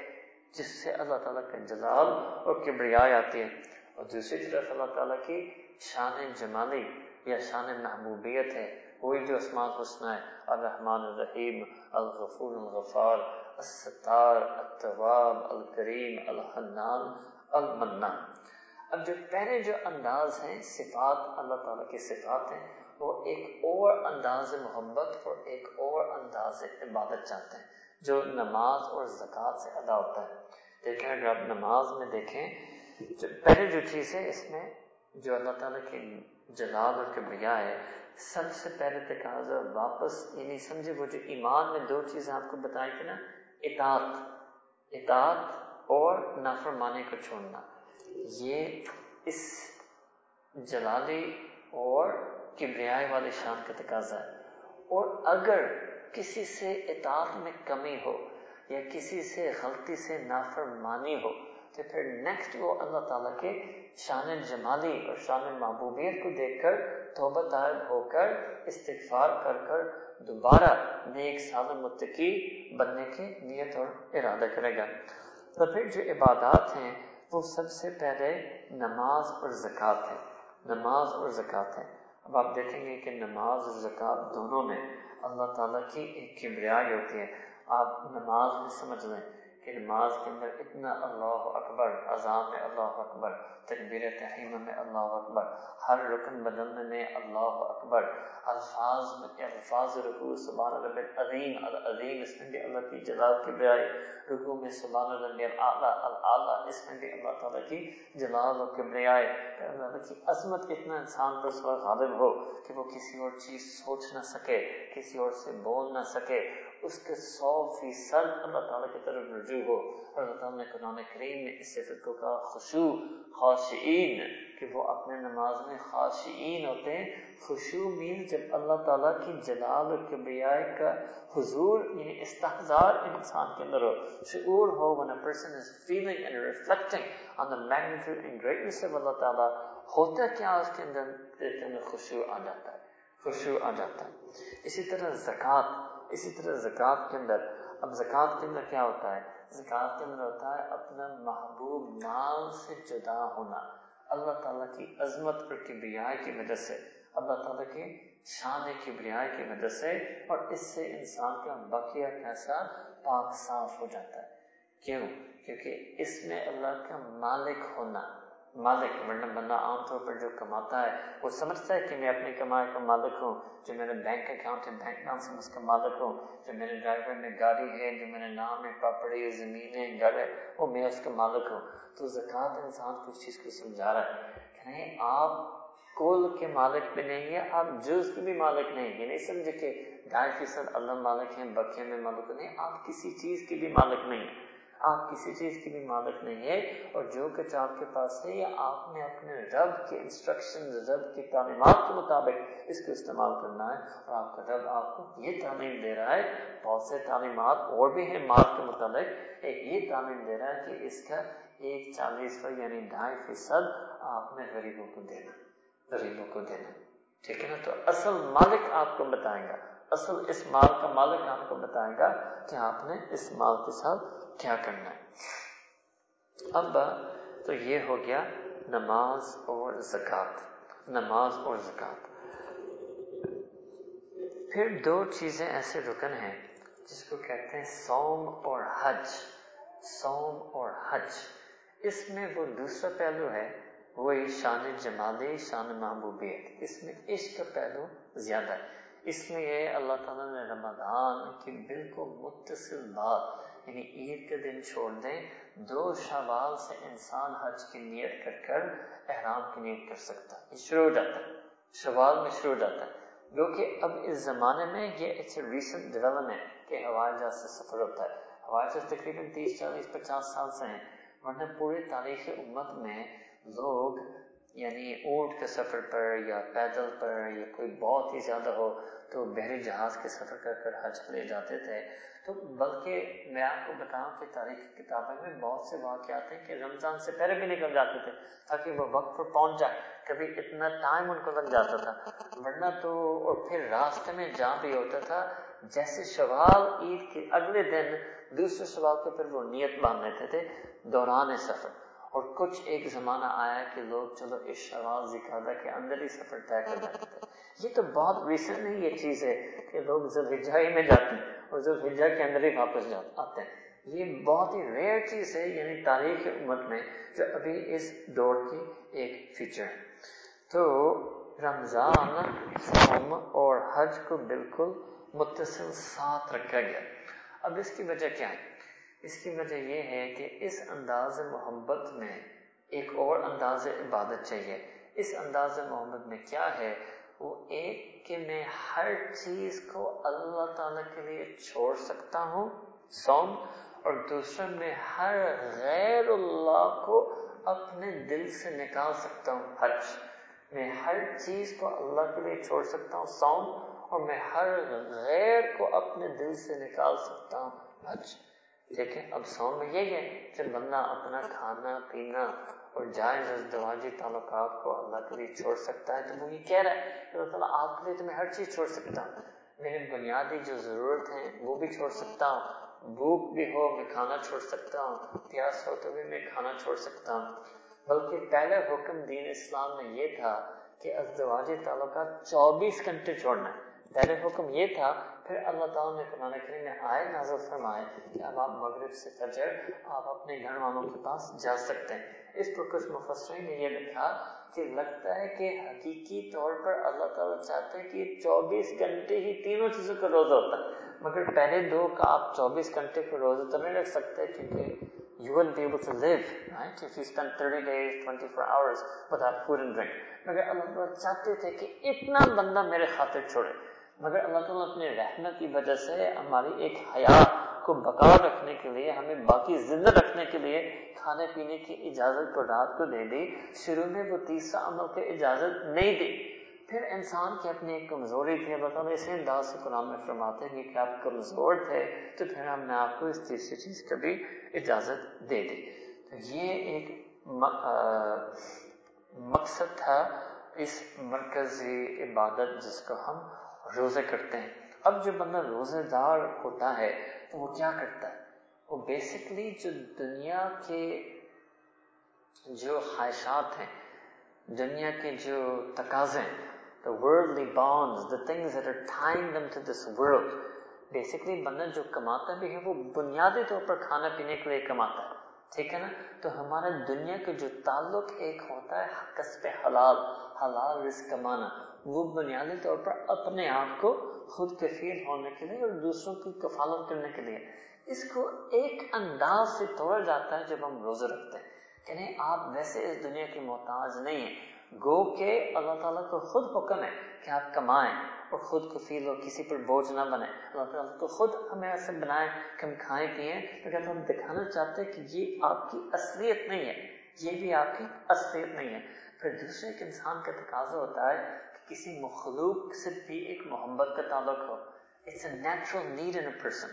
جس سے اللہ تعالیٰ کا جلال اور کبریائی آتی ہے. اور دوسری طرف اللہ تعالیٰ کی شان جمالی یا شان محبوبیت ہے، وہی جو اسماء حسنہ ہے. الرحمن الرحیم، الغفور الغفار، الستار، التواب، الکریم، الحنان المنان اب جو پہلے جو انداز ہیں، صفات، اللہ تعالیٰ کی صفات ہیں، وہ ایک اور انداز محبت اور ایک اور انداز عبادت چاہتے ہیں، جو نماز اور زکوٰۃ سے ادا ہوتا ہے۔ دیکھیں، اگر آپ نماز میں دیکھیں، جو پہلے جو چیز ہے، اس میں جو اللہ تعالیٰ کی جلال اور کبریا ہے، سب سے پہلے تقاضا واپس یعنی سمجھے، وہ جو ایمان میں دو چیزیں آپ کو بتائی تھی نا، اطاعت۔ اطاعت اور نافرمانی کو چھوڑنا۔ یہ اس جلالی اور کبریائی والی شان کا تقاضا ہے۔ اور اگر کسی سے اطاعت میں کمی ہو یا کسی سے غلطی سے نافرمانی ہو، تو پھر نیکسٹ وہ اللہ تعالیٰ کے شان جمالی اور شان محبوبیت کو دیکھ کر توبہ طائب ہو کر استغفار کر کر دوبارہ نیک سال متقی بننے کی نیت اور ارادہ کرے گا۔ تو پھر جو عبادات ہیں، وہ سب سے پہلے نماز اور زکوٰۃ ہے نماز اور زکوٰۃ ہے اب آپ دیکھیں گے کہ نماز اور زکوٰۃ دونوں میں اللہ تعالیٰ کی ایک کمریائی ہوتی ہے۔ آپ نماز میں سمجھ لیں۔ کہ نماز کے اندر اتنا اللہ اکبر اذان میں اللہ اکبر، تکبیر تحریم میں اللہ اکبر، ہر رکن بدلنے میں اللہ اکبر، الفاظ میں، الفاظ رکو سبحان رب العظیم العظیم اس میں بھی اللہ کی جلال کی بیائی رکو میں سبحان رب الاعلیٰ الاعلیٰ اس میں بھی اللہ تعالیٰ کی جلال و کبریائی اللہ کی عظمت اتنا انسان پر سوا غالب ہو کہ وہ کسی اور چیز سوچ نہ سکے، کسی اور سے بول نہ سکے۔ اس کے سو فیصد اللہ تعالیٰ کی طرف رجوع ہو۔ اور اللہ تعالیٰ نے قرآن کریم میں اس صفت کو کہا خشوع، خاشعین، کہ وہ اپنے نماز میں خاشعین ہوتے ہیں۔ خشوع مین جب اللہ تعالیٰ کی جلال اور کبریائی کا حضور یعنی استحضار انسان کے اندر ہو۔ شعور ہو، when a person is feeling and reflecting on the magnitude and greatness of اللہ تعالیٰ، ہوتا کیا اس کے اندر؟ کے خشوع آ جاتا ہے، خشوع آ جاتا ہے۔ اسی طرح زکوٰۃ۔ اسی طرح زکوٰۃ کے اندر، اب زکوٰۃ کے اندر کیا ہوتا ہے؟ زکوٰۃ کے اندر ہوتا ہے اپنا محبوب مال سے جدا ہونا، اللہ تعالیٰ کی عظمت اور کبریائی کی وجہ سے، اللہ تعالیٰ کی شان کبریائی کی وجہ سے، اور اس سے انسان کا بقیہ پیسہ پاک صاف ہو جاتا ہے۔ کیوں؟ کیونکہ اس میں اللہ کا مالک ہونا مالک، ورنہ بندہ عام طور پر جو کماتا ہے، وہ سمجھتا ہے کہ میں اپنی کمائی کا مالک ہوں۔ جو میرا بینک اکاؤنٹ ہے بینک اکاؤنٹ سے اس کا مالک ہوں۔ جو میرے ڈرائیور میں گاڑی ہے، جو میرے نام ہے پراپرٹی ہے زمین ہے گھر ہے، وہ میں اس کا مالک ہوں۔ تو زکوٰۃ انسان کو اس چیز کو سمجھا رہا ہے۔ کہ نہیں، آپ کل کے مالک بھی نہیں ہے آپ جز کے بھی مالک نہیں یہ نہیں سمجھے کہ ڈھائی فیصد اللہ مالک ہیں بکے میں مالک نہیں آپ کسی چیز کے بھی مالک نہیں ہیں۔ آپ کسی چیز کی بھی مالک نہیں ہے، اور جو کچھ آپ کے پاس ہے یا آپ نے اپنے رب کے انسٹرکشن رب کی تعلیمات کے مطابق اس کو استعمال کرنا ہے، اور آپ کا رب آپ کو یہ تعلیم دے رہا ہے۔ بہت سے تعلیمات اور بھی ہیں مال کے مطابق ایک یہ تعلیم دے رہا ہے کہ اس کا ایک چالیس پر یعنی ڈھائی فیصد آپ نے غریبوں کو دینا، غریبوں کو دینا۔ ٹھیک ہے نا؟ تو اصل مالک آپ کو بتائے گا، اصل اس مال کا مالک آپ کو بتائے گا کہ آپ نے اس مال کے ساتھ کیا کرنا ہے؟ اب تو یہ ہو گیا نماز اور زکات نماز اور زکات پھر دو چیزیں ایسے رکن ہیں جس کو کہتے ہیں سوم اور حج۔ سوم اور حج۔ اس میں وہ دوسرا پہلو ہے، وہی شان جمالی شان محبوبیت۔ اس میں عشق کا پہلو زیادہ ہے۔ اس میں یہ اللہ تعالیٰ نے رمضان کی بالکل متصل بات یعنی عید کے دن چھوڑ دیں، دو شوال سے انسان حج کی نیت کر کر احرام کی نیت کر سکتا ہے۔ یہ شروع ہو جاتا ہے۔ شوال میں شروع ہو جاتا ہے۔ جو کہ اب اس زمانے میں یہ ایک ریسنٹ ڈیولپمنٹ کہ ہوائی جہاز سے سفر ہوتا ہے۔ ہوائی جہاز تقریباً تیس، چالیس، پچاس سال سے ہیں۔ ورنہ پورے تاریخ امت میں لوگ یعنی اونٹ کے سفر پر یا پیدل پر یا کوئی بہت ہی زیادہ ہو تو بحری جہاز کے سفر کر کر حج لے جاتے تھے۔ تو بلکہ میں آپ کو بتاؤں کہ تاریخ کتابیں میں بہت سے واقعات ہیں کہ رمضان سے پہلے بھی نکل جاتے تھے تاکہ وہ وقت پر پہنچ جائے۔ کبھی اتنا ٹائم ان کو لگ جاتا تھا۔ ورنہ تو اور پھر راستے میں جہاں بھی ہوتا تھا، جیسے شوال عید کے اگلے دن، دوسرے سوال کے پھر وہ نیت باندھ لیتے تھے، دوران سفر۔ اور کچھ ایک زمانہ آیا کہ لوگ چلو اس شوال زکادہ کے اندر ہی سفر طے کر لیتے تھے۔ یہ تو بہت ریسنٹ نہیں یہ چیز ہے کہ لوگ ذوالحجہ میں جاتے ہیں اور ذوالحجہ کے اندر ہی واپس آتے ہیں۔ یہ بہت ہی ریئر چیز ہے یعنی تاریخ امت میں جو ابھی اس دور کی ایک فیچر ہے۔ تو رمضان سوم اور حج کو بالکل متصل ساتھ رکھا گیا۔ اب اس کی وجہ کیا ہے؟ اس کی وجہ یہ ہے کہ اس انداز محبت میں ایک اور انداز عبادت چاہیے۔ اس انداز محبت میں کیا ہے؟ وہ ایک کہ میں ہر چیز کو اللہ تعالی کے لیے چھوڑ سکتا ہوں، سوم، اور دوسرا، میں ہر غیر اللہ کو اپنے دل سے نکال سکتا ہوں، حج۔ میں ہر چیز کو اللہ کے لیے چھوڑ سکتا ہوں، سوم، اور میں ہر غیر کو اپنے دل سے نکال سکتا ہوں، حج۔ ٹھیک ہے اب سوم میں یہ ہے کہ بندہ اپنا کھانا، پینا اور جائز ازدواجی تعلقات کو اللہ کے لیے چھوڑ سکتا ہے۔ تو وہ یہ کہہ رہا ہے کہ اللہ تعالیٰ آپ کے لیے تو میں ہر چیز چھوڑ سکتا ہوں۔ میرے بنیادی جو ضرورت ہے وہ بھی چھوڑ سکتا ہوں۔ بھوک بھی ہو، میں کھانا چھوڑ سکتا ہوں۔ پیاس ہو تو بھی میں کھانا چھوڑ سکتا ہوں۔ بلکہ پہلے حکم دین اسلام میں یہ تھا کہ ازدواجی تعلقات چوبیس گھنٹے چھوڑنا ہے۔ پہلے حکم یہ تھا پھر اللہ تعالیٰ نے قرآن کریم میں آئے نازل فرمائے کہ اب آپ مغرب سے فجر آپ اپنے گھر والوں کے پاس جا سکتے ہیں اس پر کچھ مفسرین نے یہ لکھا کہ لگتا ہے کہ حقیقی طور پر اللہ تعالیٰ چاہتے ہیں کہ چوبیس گھنٹے ہی تینوں چیزوں کا روزہ ہوتا ہے مگر پہلے دو کا آپ چوبیس گھنٹے کا روزہ تو نہیں رکھ سکتے کیونکہ you wouldn't be able to live, right? If you spend 30 days, 24 hours without food and drink. مگر اللہ تعالیٰ چاہتے تھے کہ اتنا بندہ میرے خاطر چھوڑے مگر اللہ تعالیٰ اپنے رحمت کی وجہ سے ہماری ایک حیات کو بقا رکھنے کے لیے، ہمیں باقی زندہ رکھنے کے لیے کھانے پینے کی اجازت کو، رات کو دے دی۔ شروع میں وہ تیسرا عمل کی اجازت نہیں دی۔ پھر انسان کی اپنی ایک کمزوری تھی۔ اللہ تعالیٰ اسی انداز سے قرآن میں فرماتے ہیں کہ آپ کمزور تھے، تو پھر ہم نے آپ کو اس تیسری چیز کا بھی اجازت دے دی۔ تو یہ ایک مقصد تھا اس مرکزی عبادت جس کو ہم روزے کرتے ہیں اب جو بندہ روزے دار ہوتا ہے تو وہ کیا کرتا ہے وہ بیسکلی جو دنیا کے جو خواہشات ہیں دنیا کے جو تقاضے the worldly bonds, the things that are tying them to this world. Basically بندہ جو کماتا بھی ہے وہ بنیادی طور پر کھانا پینے کے لیے کماتا ہے ٹھیک ہے نا؟ تو ہمارا دنیا کا جو تعلق ایک ہوتا ہے کسب حلال حلال رزق کمانا، وہ بنیادی طور پر اپنے آپ کو خود کفیل ہونے کے لیے اور دوسروں کی کفالت کرنے کے لیے۔ اس کو ایک انداز سے توڑا جاتا ہے جب ہم روزہ رکھتے ہیں۔ کہ نہیں، آپ ویسے اس دنیا کے محتاج نہیں ہیں۔ گو کہ اللہ تعالیٰ کو خود حکم ہے کہ آپ کمائیں۔ اور خود کو فیل ہو کسی پر بوجھ نہ بنے اللہ تعالیٰ تو خود ہمیں ایسے بنائے کہ ہم کھائیں، پیئیں۔ لیکن ہم دکھانا چاہتے ہیں کہ یہ آپ کی اصلیت نہیں ہے، یہ بھی آپ کی اصلیت نہیں ہے۔ پھر دوسرے ایک انسان کا تقاضا ہوتا ہے کہ کسی مخلوق سے بھی ایک محبت کا تعلق ہو۔ It's a natural need in a person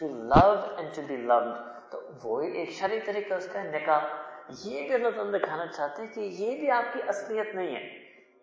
to love and to be loved تو وہی ایک شرعی طریقہ اس کا نکاح۔ یہ بھی اللہ تعالیٰ دکھانا چاہتے ہیں کہ یہ بھی آپ کی اصلیت نہیں ہے۔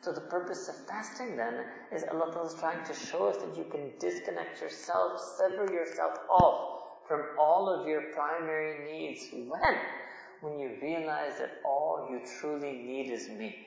So the purpose of fasting then is Allah Ta'ala is trying to show us that you can disconnect yourself, sever yourself off from all of your primary needs. When? When you realize that all you truly need is me.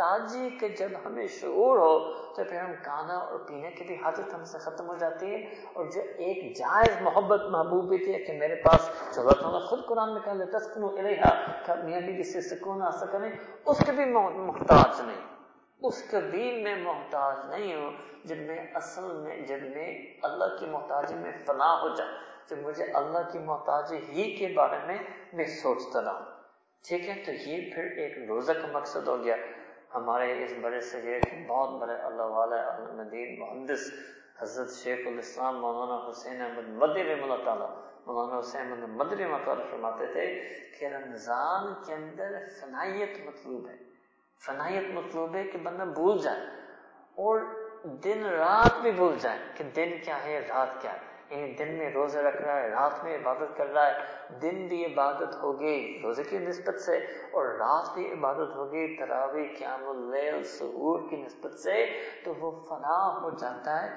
محتاجی کے جب ہمیں شعور ہو تو پھر ہم کھانا اور پینے کی بھی حاجت ہم سے ختم ہو جاتی ہے اور جو ایک جائز محبت محبوب بھی تھی کہ میرے پاس جو اللہ خود قرآن میں کہا تسکن الیہا کہ میاں بیوی سے سکون آ سکنے اس کے بھی محتاج نہیں، اس کے بھی میں محتاج نہیں ہوں جب میں اصل میں جب میں اللہ کی محتاجی میں فنا ہو جائے جب مجھے اللہ کی محتاجی ہی کے بارے میں میں سوچتا رہوں ٹھیک ہے، تو یہ پھر ایک روزہ کا مقصد ہو گیا۔ ہمارے اس بڑے سے بہت بڑے اللہ والا مدین محدث حضرت شیخ الاسلام مولانا حسین احمد مدی رحم اللہ تعالیٰ۔ مولانا حسین احمد مدی رحمۃ اللہ فرماتے تھے کہ رمضان کے اندر فنائیت مطلوب ہے۔ فنائیت مطلوب ہے کہ بندہ بھول جائے اور دن رات بھی بھول جائے کہ دن کیا ہے، رات کیا ہے۔ یعنی دن میں روزہ رکھ رہا ہے، رات میں عبادت کر رہا ہے، دن بھی عبادت ہوگی، روزے کی نسبت سے، اور رات بھی عبادت ہوگی، تراوی، قیام اللیل، سعور کی نسبت سے، تو وہ فنا ہو جاتا ہے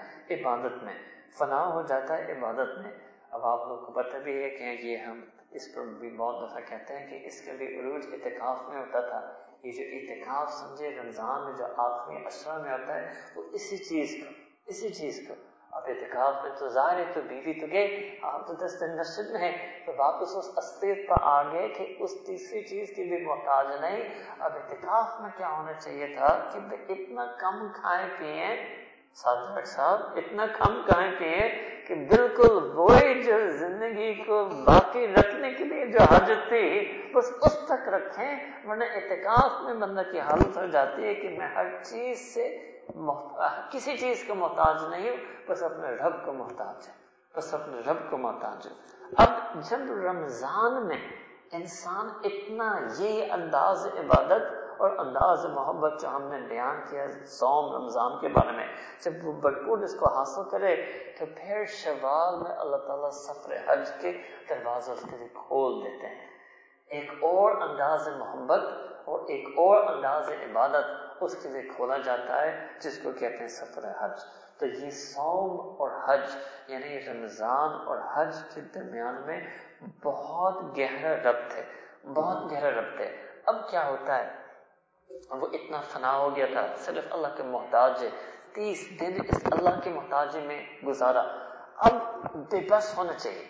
عبادت میں، فنا ہو جاتا ہے عبادت میں۔ اب آپ لوگ کو پتہ بھی ہے کہ یہ ہم اس پر بھی بہت دفعہ کہتے ہیں کہ اس کے بھی عروج اعتکاف میں ہوتا تھا۔ یہ جو اعتکاف سمجھے، رمضان میں جو آخری اشرا میں ہوتا ہے، وہ اسی چیز کا، اسی چیز کا۔ اب اعتکاف میں تو ظاہر ہے تو بیوی تو گئے آپ تو دس دن مسجد میں ہیں، تو واپس اس اصلیت پر آ گئے کہ اس تیسری چیز کی بھی محتاج نہیں۔ اب اعتکاف میں کیا ہونا چاہیے تھا کہ اتنا کم کھائے پیئے صادق صاحب، اتنا کم کھائے پیئے کہ بالکل وہی جو زندگی کو باقی رکھنے کے لیے جو حاجت تھی، بس اس تک رکھیں۔ ورنہ اعتکاف میں بندہ کی حالت ہو جاتی ہے کہ میں ہر چیز سے کسی چیز کا محتاج نہیں، بس اپنے رب کو محتاج ہے۔ بس اپنے رب کو محتاج ہے۔ اب جب رمضان میں انسان اتنا یہ انداز عبادت اور انداز محبت جو ہم نے بیان کیا سوم رمضان کے بارے میں، جب وہ بھرپور اس کو حاصل کرے، تو پھر شوال میں اللہ تعالیٰ سفر حج کے دروازے اس کے لیے کھول دیتے ہیں۔ ایک اور انداز محبت اور ایک اور انداز عبادت اس کے لیے کھولا جاتا ہے، جس کو کہتے ہیں سفر حج۔ تو یہ سوم اور حج یعنی رمضان اور حج کے درمیان میں بہت گہرا ربط ہے۔ بہت گہرا ربط ہے۔ اب کیا ہوتا ہے؟ وہ اتنا فنا ہو گیا تھا، صرف اللہ کے محتاج ہے۔ تیس دن اس اللہ کے محتاج میں گزارا۔ اب بے بس ہونا چاہیے۔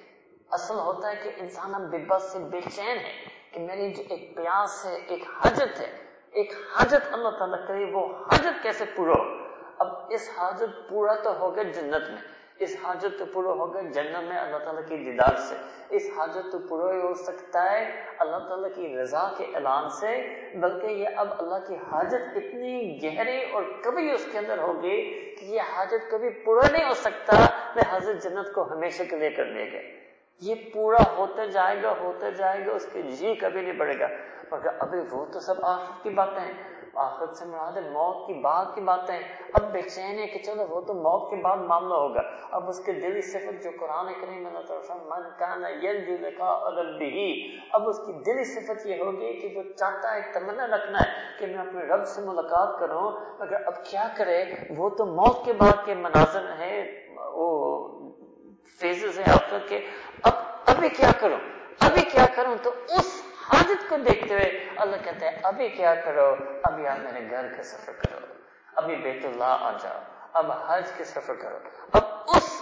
اصل ہوتا ہے کہ انسان اب بے بس سے بے چین ہے، کہ میری جو ایک پیاس ہے، ایک حاجت ہے ایک حاجت اللہ تعالیٰ کرے، وہ حاجت کیسے پورا ہو؟ اب اس حاجت پورا تو ہوگا جنت میں۔ اس حاجت تو پورا ہوگا جنت میں اللہ تعالیٰ کی دیدار سے۔ اس حاجت تو پورا ہو سکتا ہے اللہ تعالیٰ کی رضا کے اعلان سے، بلکہ یہ اب اللہ کی حاجت اتنی گہری اور کبھی اس کے اندر ہوگی کہ یہ حاجت کبھی پورا نہیں ہو سکتا، میں حضرت جنت کو ہمیشہ کے لے کر لے گئے یہ پورا ہوتے جائے گا ہوتے جائے گا، اس کے جی کبھی نہیں بڑھے گا۔ مگر ابھی وہ تو سب آخرت کی باتیں ہیں، آخرت سے مراد موت کی بعد کی باتیں اب بے چین ہے کہ چلو وہ تو موت کے بعد معاملہ ہوگا۔ اب اس کے دلی صفت جو قرآن کریم اللہ تعالیٰ من کانا یلجو لکا ربی اب اس کی دلی صفت یہ ہوگی کہ وہ چاہتا ہے، تمنا رکھنا ہے کہ میں اپنے رب سے ملاقات کروں۔ مگر اب کیا کرے؟ وہ تو موت کے بعد کے مناظر ہیں، وہ فیزز ہیں آخرت کے۔ اب ابھی کیا کروں؟ ابھی کیا کروں؟ تو اس حاجت کو دیکھتے ہوئے اللہ کہتے ہیں، ابھی کیا کرو؟ ابھی آپ میرے گھر کا سفر کرو۔ ابھی بیت اللہ آ جاؤ۔ اب حج کے سفر کرو۔ اب اس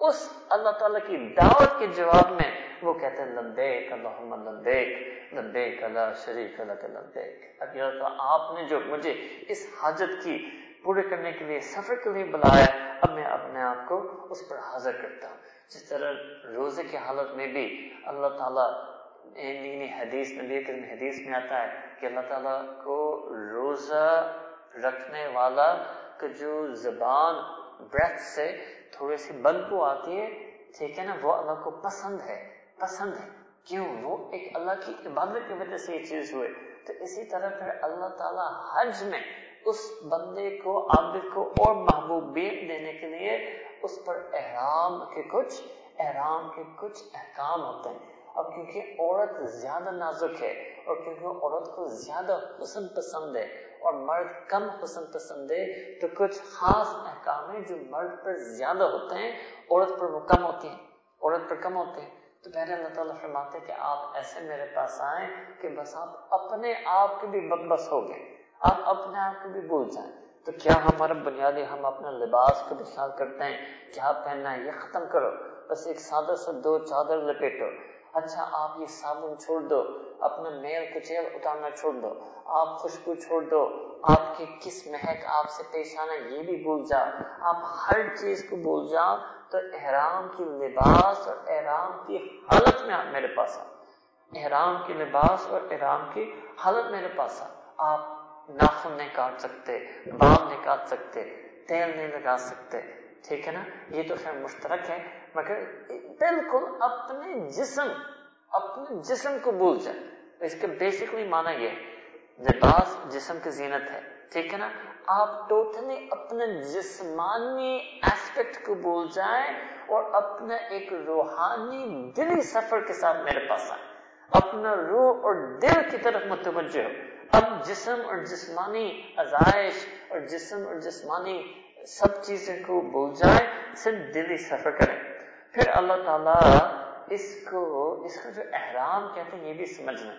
اس اللہ تعالیٰ کی دعوت کے جواب میں وہ کہتے ہیں، لبیک اللہم لبیک لبیک اللہ شریک اللہ لبیک۔ اب یا آپ نے جو مجھے اس حاجت کی پورے کرنے کے لیے سفر کے لیے بلایا، اب میں اپنے آپ کو اس پر حاضر کرتا ہوں۔ جس طرح روزے کی حالت میں بھی اللہ تعالیٰ یعنی حدیث نبی کریم حدیث میں آتا ہے کہ اللہ تعالیٰ کو روزہ رکھنے والا کا جو زبان بریتھ سے تھوڑی سی بدبو آتی ہے، ٹھیک ہے نا، وہ اللہ کو پسند ہے۔ پسند ہے۔ کیوں؟ وہ ایک اللہ کی عبادت کی وجہ سے یہ چیز ہوئے۔ تو اسی طرح پھر اللہ تعالیٰ حج میں اس بندے کو، عابد کو اور محبوبیت دینے کے لیے اس پر احرام کے کچھ، احرام کے کچھ احکام ہوتے ہیں۔ اب کیونکہ عورت زیادہ نازک ہے، اور کیونکہ عورت کو زیادہ حسن پسند ہے اور مرد کم حسن پسند ہے، تو کچھ خاص احکام ہیں جو مرد پر زیادہ ہوتے ہیں، عورت پر وہ کم ہوتی ہیں، عورت پر کم ہوتے ہیں۔ تو پہلے اللہ تعالیٰ فرماتے کہ آپ ایسے میرے پاس آئیں کہ بس آپ اپنے آپ کے بھی بس ہو گئے، آپ اپنے آپ کو بھی بھول جائیں۔ تو کیا ہمارا بنیادی ہم اپنے لباس کو بھی خیال کرتے ہیں، کیا پہننا ہے یہ ختم کرو، بس ایک سادہ سا دو چادر لپیٹو۔ اچھا آپ یہ صابن چھوڑ دو، اپنا میل کچیل اتارنا چھوڑ دو، آپ خوشبو چھوڑ دو، آپ کی کس مہک آپ سے پیش آنا یہ بھی بھول جاؤ۔ آپ ہر چیز کو بھول جاؤ تو احرام کی لباس اور احرام کی حالت میں آپ میرے پاس آ احرام کی لباس اور احرام کی حالت میرے پاس آ آپ ناخن نہیں کاٹ سکتے، بال نہیں کاٹ سکتے، تیل نہیں لگا سکتے، ٹھیک ہے نا؟ یہ تو خیر مشترک ہے، مگر بالکل اپنے جسم اپنے جسم کو بھول جائے۔ اس کا بیسکلی مانا یہ ہے، لباس جسم کی زینت ہے، ٹھیک ہے نا؟ آپ ٹوٹلی اپنے جسمانی ایسپیکٹ کو بھول جائیں اور اپنا ایک روحانی دلی سفر کے ساتھ میرے پاس آئے اپنا روح اور دل کی طرف متوجہ ہو۔ اب جسم اور جسمانی ازائش اور جسم اور جسمانی سب چیزیں کو بھول جائے صرف دلی سفر کریں۔ پھر اللہ تعالیٰ اس کو اس کو جو احرام کہتے ہیں، یہ بھی سمجھنا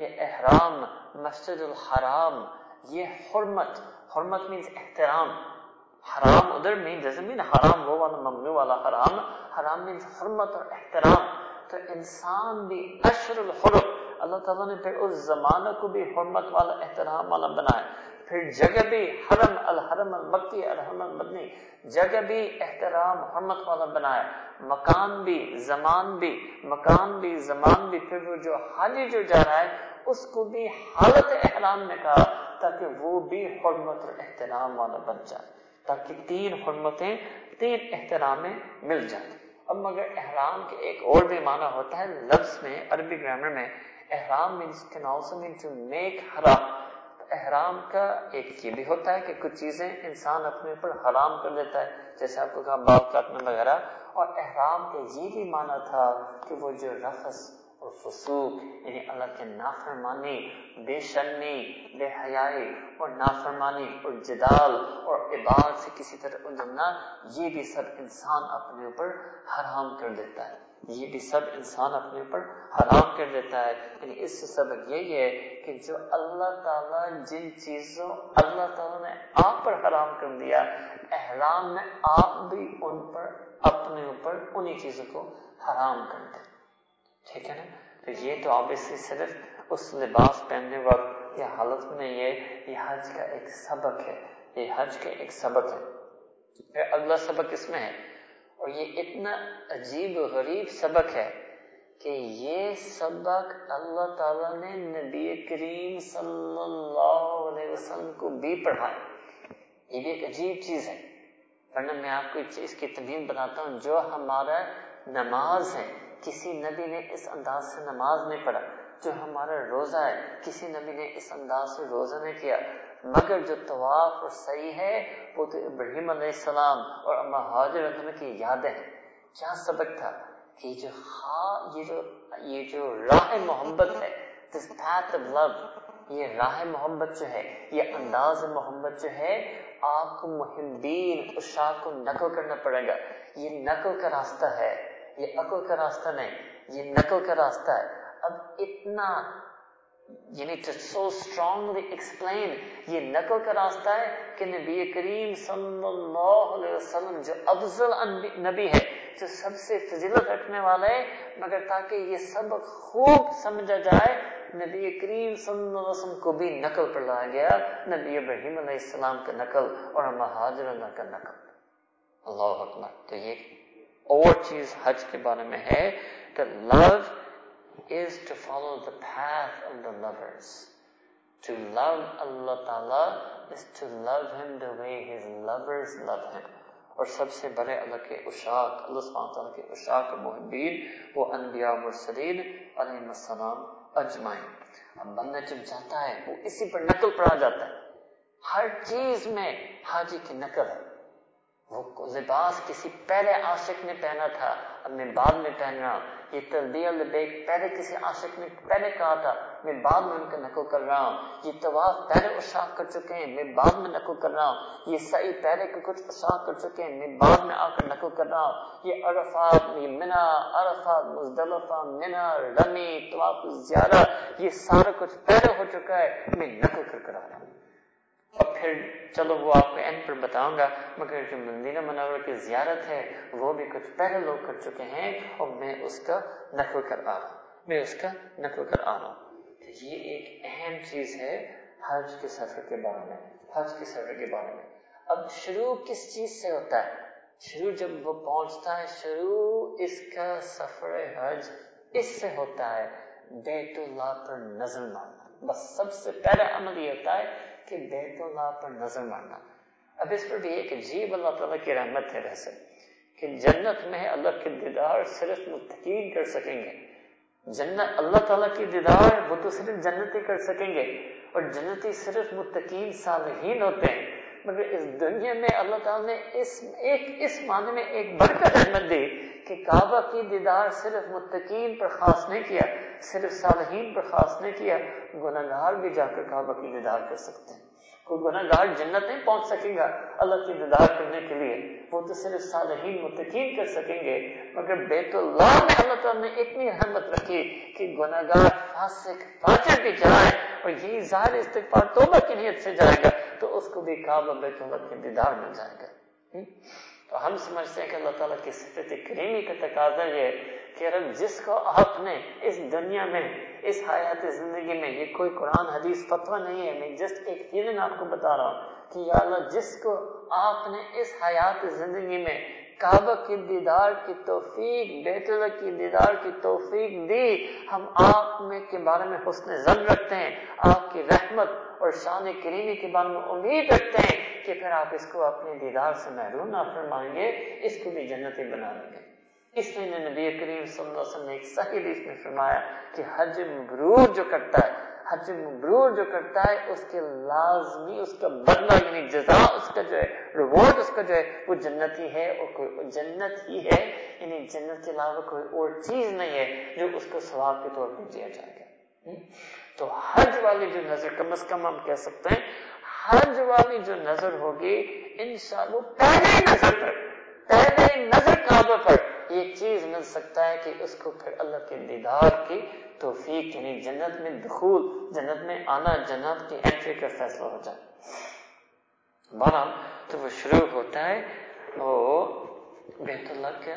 یہ احرام، مسجد الحرام، یہ حرمت حرمت مینس احترام۔ حرام ادھر مین مین حرام وہ والا، ممنوع والا حرام۔ حرام مینس حرمت اور احترام۔ تو انسان بھی اشر الحرم۔ اللہ تعالیٰ نے پھر اس زمانہ کو بھی حرمت والا، احترام والا بنایا۔ پھر جگہ بھی حرم، الحرم المکی الحرم المدنی جگہ بھی احترام، حرمت والا بنایا۔ مکان بھی، زمان بھی، مکان بھی، زمان بھی، پھر وہ جو حالی جو جا رہا ہے، اس کو بھی حالت احرام میں کہا تاکہ وہ بھی حرمت اور احترام والا بن جائے، تاکہ تین حرمتیں، تین احترامیں مل جائیں۔ اب مگر احرام کے ایک اور بھی معنی ہوتا ہے، لفظ میں، عربی گرامر میں، احرام means can also mean to make حرام۔ احرام کا ایک یہ بھی ہوتا ہے کہ کچھ چیزیں انسان اپنے اوپر حرام کر لیتا ہے، جیسے آپ کو کہا بال کاٹنا وغیرہ، اور احرام کا یہ بھی معنی تھا کہ وہ جو رفس اور فسوق یعنی اللہ کے نافرمانی، بے شرمی، بے حیائی اور نافرمانی اور جدال اور عباد سے کسی طرح اجمنا یہ بھی سب انسان اپنے اوپر حرام کر دیتا ہے۔ یہ بھی سب انسان اپنے اوپر حرام کر دیتا ہے۔ یعنی اس سے سبق یہی ہے کہ جو اللہ تعالیٰ جن چیزوں اللہ تعالیٰ نے آپ پر حرام کر دیا احرام میں آپ بھی ان پر اپنے اوپر انہی چیزوں کو حرام کر دیں۔ ٹھیک ہے نا؟ تو یہ تو آبیسلی صرف اس لباس پہننے وقت یا حالت میں نہیں ہے، یہ حج کا ایک سبق ہے۔ یہ حج کا ایک سبق ہے۔ پھر اگلا سبق اس میں ہے؟ اور یہ اتنا عجیب و غریب سبق ہے کہ یہ سبق اللہ تعالیٰ نے نبی کریم صلی اللہ علیہ وسلم کو بھی پڑھایا یہ بھی ایک عجیب چیز ہے۔ ورنہ میں آپ کو اس کی تمیم بتاتا ہوں، جو ہمارا نماز ہے، کسی نبی نے اس انداز سے نماز نہیں پڑھا۔ جو ہمارا روزہ ہے، کسی نبی نے اس انداز سے روزہ نہیں کیا۔ مگر جو طواف اور صحیح ہے وہ تو ابراہیم علیہ السلام اور اما حاضر کی یادیں ہیں۔ کیا سبق تھا کہ جو خواہ، یہ جو یہ جو راہ محبت ہے دس path of love یہ راہ محبت جو ہے، یہ انداز محبت جو ہے، آپ کو محبین اشاق کو نقل کرنا پڑے گا۔ یہ نقل کا راستہ ہے، یہ عقل کا راستہ نہیں، یہ نقل کا راستہ ہے۔ اب اتنا یعنی to so strongly explain یہ نقل کا راستہ ہے کہ نبی کریم صلی اللہ علیہ وسلم جو افضل نبی ہے جو سب سے فضیلت رکھنے والا ہے مگر تاکہ یہ سب خوب سمجھا جائے، نبی کریم صلی اللہ علیہ وسلم کو بھی نقل پر لایا گیا، نبی ابراہیم علیہ السلام کا نقل اور مہاجر اللہ کا نقل۔ اللہ اکبر۔ تو یہ اور چیز حج کے بارے میں ہے۔ کہ لو is to follow the path of the lovers. To love Allah Ta'ala is to love Him the way His lovers love Him. اور سب سے بڑے اللہ کے اشاق اللہ سبحانہ تعالیٰ کے اشاق محبین وہ انبیاء مرسلین علیہ السلام اجمائن اب بندہ جب جاتا ہے، وہ اسی پر نقل پر آ جاتا ہے ہر چیز میں حاجی کی نقل ہے وہ لباس کسی پہلے عاشق نے پہنا تھا اب میں بعد میں پہن رہا ہوں یہ تلبیہ لبیک پہلے کسی عاشق نے پہلے کہا تھا، میں بعد میں ان کا نقل کر رہا ہوں۔ یہ طواف پہلے اشاق کر چکے ہیں، میں بعد میں نقل کر رہا ہوں۔ یہ سعی پہلے کے کچھ اشاق کر چکے ہیں، میں بعد میں آ کر نقل کر رہا ہوں۔ یہ عرفات یہ منا عرفات مزدلفہ منا رمی، طواف زیادہ، یہ سارا کچھ پہلے ہو چکا ہے، میں نقل کر کر آ رہا ہوں۔ اور پھر چلو وہ آپ کو اینڈ پر بتاؤں گا، مگر جو مدینہ منور کی زیارت ہے، وہ بھی کچھ پہلے لوگ کر چکے ہیں اور میں اس کا نقل کر آ رہا ہوں۔ میں اس کا نقل کر آ رہا ہوں۔ یہ ایک اہم چیز ہے حج کے سفر کے بارے میں۔ حج کے سفر کے بارے میں۔ اب شروع کس چیز سے ہوتا ہے؟ شروع جب وہ پہنچتا ہے، شروع اس کا سفر حج اس سے ہوتا ہے۔ بیت اللہ پر نظر مارنا بس سب سے پہلا عمل یہ ہوتا ہے کہ بیت اللہ پر نظر مارنا اب اس پر بھی ایک عجیب اللہ تعالیٰ کی رحمت ہے ویسے کہ جنت میں اللہ کے دیدار صرف متقین کر سکیں گے۔ جنت، اللہ تعالیٰ کی دیدار وہ تو صرف جنتی کر سکیں گے۔ اور جنتی صرف متقین، صالحین ہوتے ہیں۔ مگر اس دنیا میں اللہ تعالیٰ نے اس ایک اس معنی میں ایک برکت احمد دی کہ کعبہ کی دیدار صرف متقین پر خاص نہیں کیا، صرف صالحین پر خاص نہیں کیا گناہ گار بھی جا کر کعبہ کی دیدار کر سکتے ہیں۔ کوئی گناہ گار جنت نہیں پہنچ سکے گا اللہ کی دیدار کرنے کے لیے، وہ تو صرف صالحین، متقین کر سکیں گے۔ مگر بیت اللہ میں اللہ تعالیٰ نے اتنی احمد رکھی کہ گناہ گار فاسق، فاجر بھی جائے اور یہی ظاہر استغفار توبہ کی نیت سے جائے گا۔ تو اس کو بھی کعبہ بیت اللہ کے دیدار مل جائے گا۔ تو ہم سمجھتے ہیں کہ اللہ تعالیٰ کی صفت کریمی کا تقاضا یہ کہ رب جس کو آپ نے اس دنیا میں، اس حیات زندگی میں، یہ کوئی قرآن، حدیث، فتویٰ نہیں ہے، میں جسٹ ایک فیلنگ آپ کو بتا رہا ہوں کہ یا اللہ جس کو آپ نے اس حیات زندگی میں کعبہ کی دیدار کی توفیق، بیت اللہ کی دیدار کی توفیق دی۔ ہم آپ میں کے بارے میں حسن زن رکھتے ہیں، آپ کی رحمت اور شان کریمی کے بارے میں امید رکھتے ہیں کہ پھر آپ اس کو اپنے دیدار سے محروم نہ فرمائیں گے، اس کو بھی جنتی بنا دیں گے۔ اس لیے نبی کریم صلی اللہ علیہ وسلم نے ایک صحیح حدیث میں فرمایا کہ حج مبرور جو کرتا ہے حج مبرور جو کرتا ہے، اس کے لازمی، اس کا بدلہ یعنی جزا، اس کا جو ہے ریوارڈ اس کا جو ہے وہ جنت ہی ہے اور کوئی جنت ہی ہے۔ یعنی جنت کے علاوہ کوئی اور چیز نہیں ہے جو اس کو ثواب کے طور پر دیا جائے گا۔ تو حج والی جو نظر، کم از کم ہم کہہ سکتے ہیں، حج والی جو نظر ہوگی، انشاءاللہ پہلے نظر پر، پہلے نظر کعبہ پر یہ چیز مل سکتا ہے کہ اس کو پھر اللہ کے دیدار کی توفیق یعنی جنت میں دخول جنت میں آنا جنت کی انٹری کا فیصلہ ہو جائے۔ بہرحال تو وہ شروع ہوتا ہے، وہ بیت اللہ کے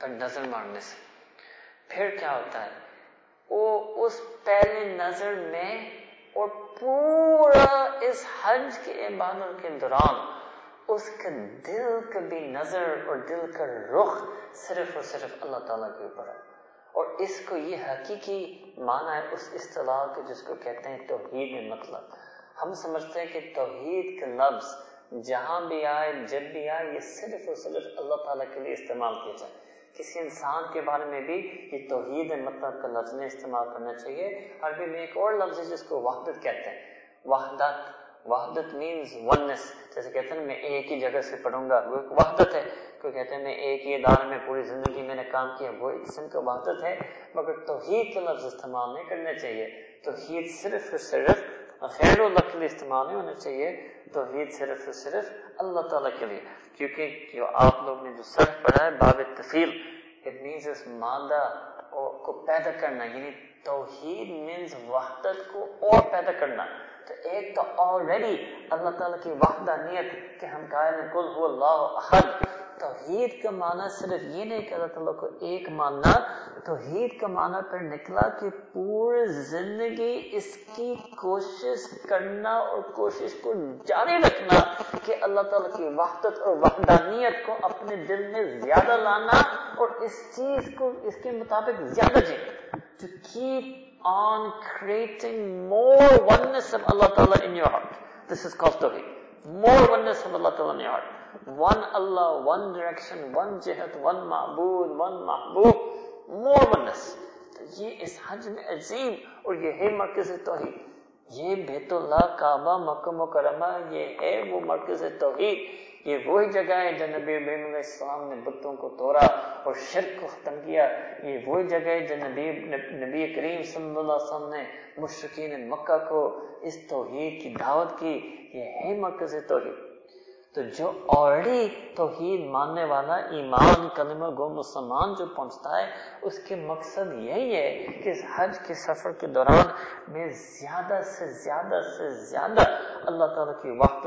پر نظر مارنے سے۔ پھر کیا ہوتا ہے؟ وہ اس پہلے نظر میں اور پورا اس حج کے عبادت کے دوران اس کا دل کا بھی نظر اور دل کا رخ صرف اور صرف اللہ تعالیٰ کے اوپر ہے۔ اور اس کو یہ حقیقی معنی ہے اس اصطلاح کے جس کو کہتے ہیں توحید مطلب۔ ہم سمجھتے ہیں کہ توحید کا لفظ جہاں بھی آئے، جب بھی آئے، یہ صرف اور صرف اللہ تعالیٰ کے لیے استعمال کیا جائے کسی انسان کے بارے میں بھی یہ توحید مطلب کا لفظ استعمال کرنا چاہیے۔ عربی میں ایک اور لفظ ہے جس کو وحدت کہتے ہیں۔ وحدت وحدت مینز ونس جیسے کہتے ہیں میں ایک ہی جگہ سے پڑھوں گا، وہ ایک وحدت ہے۔ کوئی کہتے ہیں، میں ایک ہی ادارے میں پوری زندگی میں نے کام کیا، وہ ایک قسم کا وحدت ہے مگر توحید کا لفظ استعمال نہیں کرنا چاہیے۔ توحید صرف اور صرف خیر اللہ کے لیے استعمال نہیں ہونا چاہیے، توحید صرف اور صرف اللہ تعالیٰ کے لیے۔ کیونکہ جو آپ لوگ نے جو سر پڑھا ہے، باب تفیل اٹ مینز اس مادہ کو پیدا کرنا یعنی توحید مینز وحدت کو اور پیدا کرنا۔ تو ایک تو آلریڈی اللہ تعالیٰ کی وحدانیت کہ ہم قائل کل ہو اللہ احد۔ توحید کا معنی صرف یہ نہیں کہ اللہ تعالیٰ کو ایک ماننا، توحید کا معنی پر نکلا کہ پورے زندگی اس کی کوشش کرنا اور کوشش کو جاری رکھنا کہ اللہ تعالیٰ کی وحدت اور وحدانیت کو اپنے دل میں زیادہ لانا اور اس چیز کو، اس کے مطابق زیادہ جینا to keep on creating more oneness of Allah Ta'ala in your heart. This is called Tawheed. More oneness of Allah Ta'ala in your heart. One Allah, one direction, one jihat, one ma'bud, one mahbub. More oneness. یہ اس حج میں عظیم اور یہ ہے مرکز توحید. یہ بیت اللہ کعبہ مکہ مکرمہ یہ ہے وہ مرکز توحید. یہ وہی جگہ ہے جو نبی ابراہیم علیہ السلام نے بتوں کو توڑا اور شرک کو ختم کیا. یہ وہی جگہ ہے جو نبی نبی کریم صلی اللہ علیہ وسلم نے مشرقین مکہ کو اس توحید کی دعوت کی. یہ ہے مرکز توحید. تو جو آلریڈی توحید ماننے والا ایمان، کلمہ گو مسلمان جو پہنچتا ہے، اس کے مقصد یہی ہے کہ اس حج کے سفر کے دوران میں زیادہ سے زیادہ سے زیادہ اللہ تعالیٰ کی وقت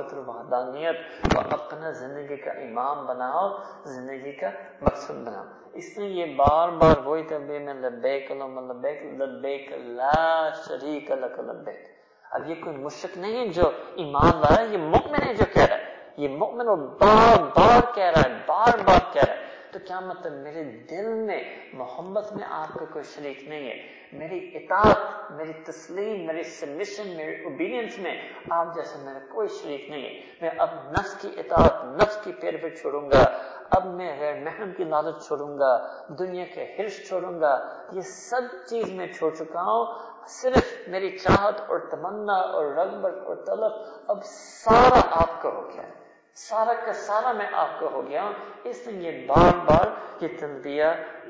اور اپنا زندگی کا امام بناؤ، زندگی کا مقصد بناؤ۔ اس نے یہ بار بار وہی تبھی میں لبیک لبیک لبیک لا شریک لک لبیک۔ اب یہ کوئی مشرق نہیں ہے جو ایمان لایا یہ مؤمن ہے جو کہہ رہا ہے۔ یہ مؤمن اور بار بار کہہ رہا ہے، بار بار کہہ رہا ہے۔ تو کیا مطلب میرے دل میں محمد میں آپ کا کوئی شریک نہیں ہے؟ میری اطاعت، میری تسلیم، میری سبمیشن میری اوبیڈینس میں آپ جیسا میرا کوئی شریک نہیں ہے۔ میں اب نفس کی اطاعت، نفس کی پیر پہ چھوڑوں گا۔ اب میں غیر محرم کی لالت چھوڑوں گا، دنیا کے ہرش چھوڑوں گا۔ یہ سب چیز میں چھوڑ چکا ہوں۔ صرف میری چاہت اور تمنا اور رغبت اور طلب، اب سارا آپ کا ہو گیا۔ ہے سارا کا سارا میں آپ کو ہو گیا اس لیے یہ بار بار یہ تلبیہ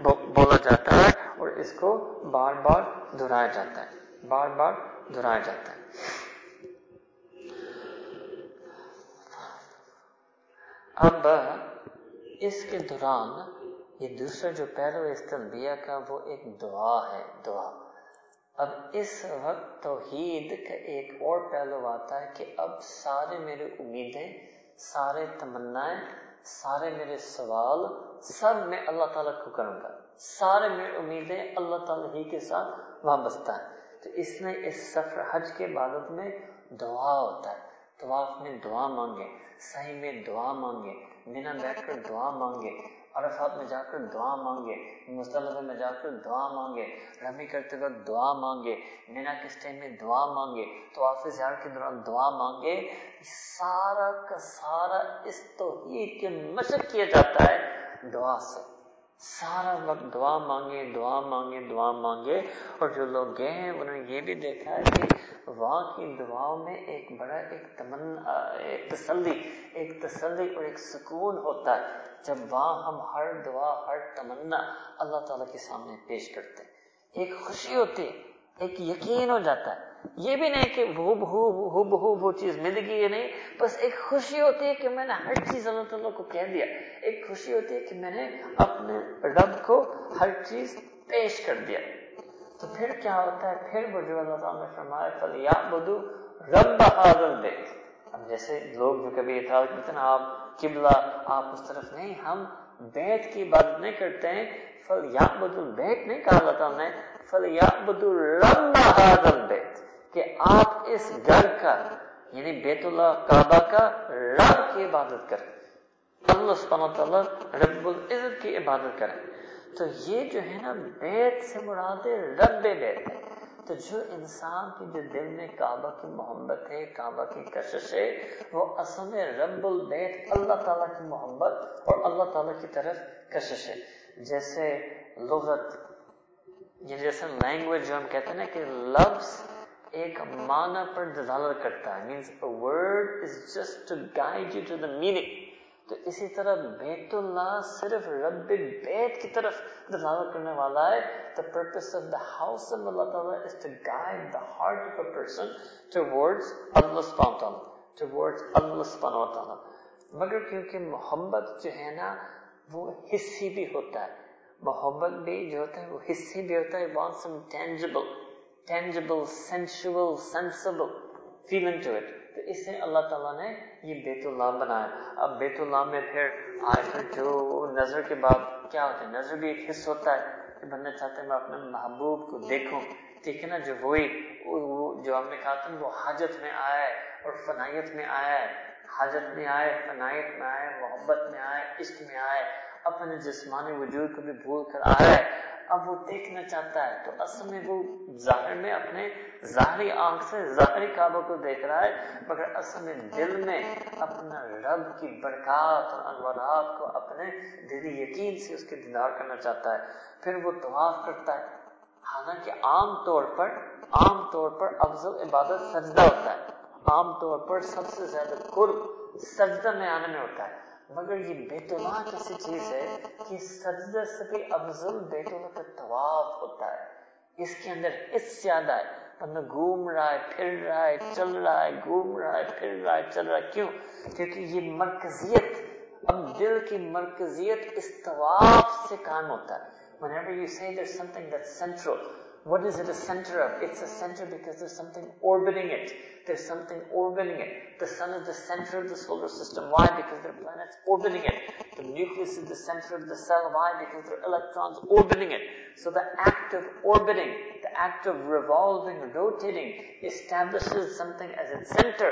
بولا جاتا ہے اور اس کو بار بار دہرایا جاتا ہے۔ بار بار دہرایا جاتا ہے۔ اب اس کے دوران یہ دوسرا جو پہلو اس تلبیہ کا وہ ایک دعا ہے، دعا۔ اب اس وقت توحید کا ایک اور پہلو آتا ہے کہ اب سارے میرے امیدیں سارے تمنائیں، سارے میرے سوال، سب میں اللہ تعالیٰ کو کروں گا۔ سارے میرے امیدیں اللہ تعالیٰ ہی کے ساتھ وابستہ ہیں۔ تو اس میں اس سفر حج کے عبادت میں دعا ہوتا ہے۔ طواف میں دعا مانگے، صحیح میں دعا مانگے بنا بیٹھ کر دعا مانگے۔ عرفات میں جا کر دعا مانگے مصطلفہ میں جا کر دعا مانگے، رمی کرتے وقت دعا مانگے، مینا کس ٹائم میں دعا مانگے، تو آپ زیار کے دوران دعا مانگے سارا کا سارا اس توحید کے مشق کیا جاتا ہے، دعا سے۔ سارا وقت دعا مانگے دعا مانگے دعا مانگے، اور جو لوگ گئے ہیں، انہوں نے یہ بھی دیکھا ہے کہ وہاں کی دعاؤں میں ایک بڑا ایک تمنا ایک تسلی ایک تسلی اور ایک سکون ہوتا ہے جب وہاں ہم ہر دعا، ہر تمنا اللہ تعالیٰ کے سامنے پیش کرتے ہیں۔ ایک خوشی ہوتی ہے، ایک یقین ہو جاتا ہے۔ یہ بھی نہیں کہ وہ بہو ہو بہو، وہ چیز مل گئی ہے نہیں، بس ایک خوشی ہوتی ہے کہ میں نے ہر چیز اللہ تعالیٰ کو کہہ دیا۔ ایک خوشی ہوتی ہے کہ میں نے اپنے رب کو ہر چیز پیش کر دیا۔ تو پھر کیا ہوتا ہے؟ پھر وہ جو اللہ تعالیٰ نے فرمایا فل یا بدو رب حاضر بیت اب جیسے لوگ جو کبھی اعتراض کرتے ہیں آپ قبلہ، آپ اس طرف نہیں، ہم بیت کی عبادت نہیں کرتے ہیں۔ فل یا بدو بیت نہیں کہا اللہ تعالیٰ نے فل یا بدو رب حاضر بیت کہ آپ اس گھر کا یعنی بیت اللہ کعبہ کا رب کی عبادت کریں۔ اللہ سبحانہ تعالیٰ رب العزت کی عبادت کریں۔ تو یہ جو ہے نا بیت سے مراد رب بیت۔ ہے تو جو انسان کی جو دل میں کعبہ کی محبت ہے، کعبہ کی کشش ہے، وہ اصل میں رب البیت، اللہ تعالیٰ کی محبت اور اللہ تعالیٰ کی طرف کشش ہے۔ جیسے لغت یعنی جیسے لینگویج جو ہم کہتے ہیں نا کہ لفظ ایک معنی پر دلالت کرتا ہے۔ Means word is just to guide you to the meaning تو اسی طرح بیت اللہ صرف رب بیت کی طرف دلالت کرنے والا ہے. The purpose of the house of Allah Ta'ala is to guide the heart of a person towards Allah subhanahu wa ta'ala towards Allah subhanahu wa ta'ala. مگر کیونکہ محبت جو ہے نا، وہ حصی بھی ہوتا ہے. محبت بھی جو ہوتا ہے، وہ حصے بھی ہوتا ہے. Want some tangible tangible sensual sensible feeling to it تو اس سے اللہ تعالیٰ نے یہ بیت اللہ بنایا۔ اب بیت اللہ میں پھر آئے پھر جو نظر کے بعد کیا ہوتا ہے؟ نظر بھی ایک حص ہوتا ہے کہ بننا چاہتے ہیں میں اپنے محبوب کو دیکھوں۔ ٹھیک ہے نا؟ جو وہی جو ہم نے کہا تھا وہ حاجت میں آیا ہے اور فنائیت میں آیا ہے حاجت میں آئے فنائیت میں آئے، محبت میں آئے، عشق میں آئے، اپنے جسمانی وجود کو بھی بھول کر آ رہا ہے اب وہ دیکھنا چاہتا ہے تو اصل میں وہ ظاہر میں اپنے ظاہری آنکھ سے ظاہری کعبہ کو دیکھ رہا ہے، مگر اصل میں دل میں اپنا رب کی برکات اور انوارات کو اپنے دل یقین سے اس کے دیدار کرنا چاہتا ہے۔ پھر وہ طواف کرتا ہے۔ حالانکہ عام طور پر، عام طور پر افضل عبادت سجدہ ہوتا ہے۔ عام طور پر سب سے زیادہ قرب سجدہ میں آنے میں ہوتا ہے۔ مگر یہ بیت اللہ کیسی چیز ہے کہ سجدہ سے بھی افضل بیت اللہ کا طواف ہوتا ہے۔ اس کے اندر اس زیادہ ہے۔ بندہ گھوم رہا ہے، پھر رہا ہے، چل رہا ہے، گھوم رہا ہے، پھر رہا ہے، چل رہا ہے۔ کیوں؟ کیونکہ یہ مرکزیت، اب دل کی مرکزیت اس طواف سے کام ہوتا ہے۔ Whenever you say there's something that's central What is it a center of? It's a center because there's something orbiting it. There's something orbiting it. The sun is the center of the solar system. Why? Because there are planets orbiting it. The nucleus is the center of the cell. Why? Because there are electrons orbiting it. So the act of orbiting, the act of revolving, rotating, establishes something as its center.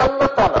Allah taala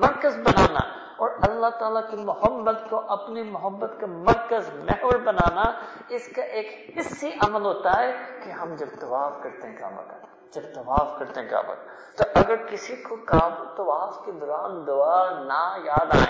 markaz banana. اور اللہ تعالیٰ کی محبت کو، اپنی محبت کا مرکز محور بنانا اس کا ایک حصی عمل ہوتا ہے کہ ہم جب طواف کرتے ہیں کعبہ کا، جب طواف کرتے ہیں کعبہ تو اگر کسی کو کعبہ طواف کے دوران دعا نہ یاد آئے،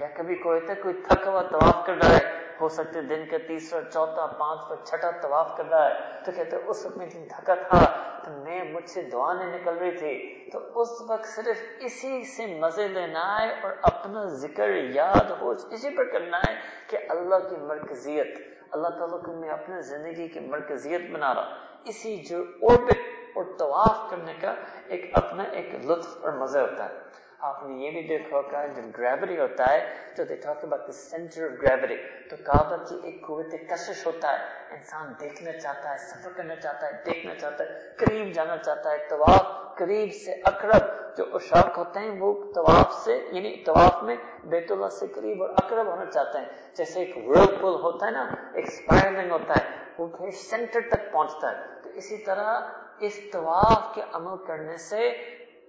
یا کبھی کوئی تھا کوئی تھکا ہوا طواف کر رہا ہے، ہو سکتے دن کا تیسرا، چوتھا، پانچواں، چھٹا طواف کر رہا ہے، تو کہتے اس وقت میں دن تھکا تھا تو میں مجھ سے دعا نہیں نکل رہی تھی، تو اس وقت صرف اسی سے مزے لینا ہے اور اپنا ذکر یاد ہو، اسی پر کرنا ہے کہ اللہ کی مرکزیت، اللہ تعالیٰ کو میں اپنے زندگی کی مرکزیت بنا رہا اسی جو اوربٹ اور طواف کرنے کا ایک اپنا ایک لطف اور مزہ ہوتا ہے۔ آپ نے یہ بھی دیکھا ہوگا، جب گریوٹی ہوتا ہے تو they talk about the centre of gravity تو کعبہ کی ایک قوت کشش ہوتا ہے، انسان دیکھنا چاہتا ہے، سفر کرنا چاہتا ہے، دیکھنا چاہتا ہے، قریب جانا چاہتا ہے، طواف قریب سے اقرب جو اشاق ہوتے ہیں وہ طواف سے یعنی طواف میں بیت اللہ سے قریب اور اقرب ہونا چاہتے ہیں۔ جیسے ایک ورل پل ہوتا ہے نا، ایک اسپائرلنگ ہوتا ہے، وہ پھر سینٹر تک پہنچتا ہے۔ تو اسی طرح اس طواف کے عمل کرنے سے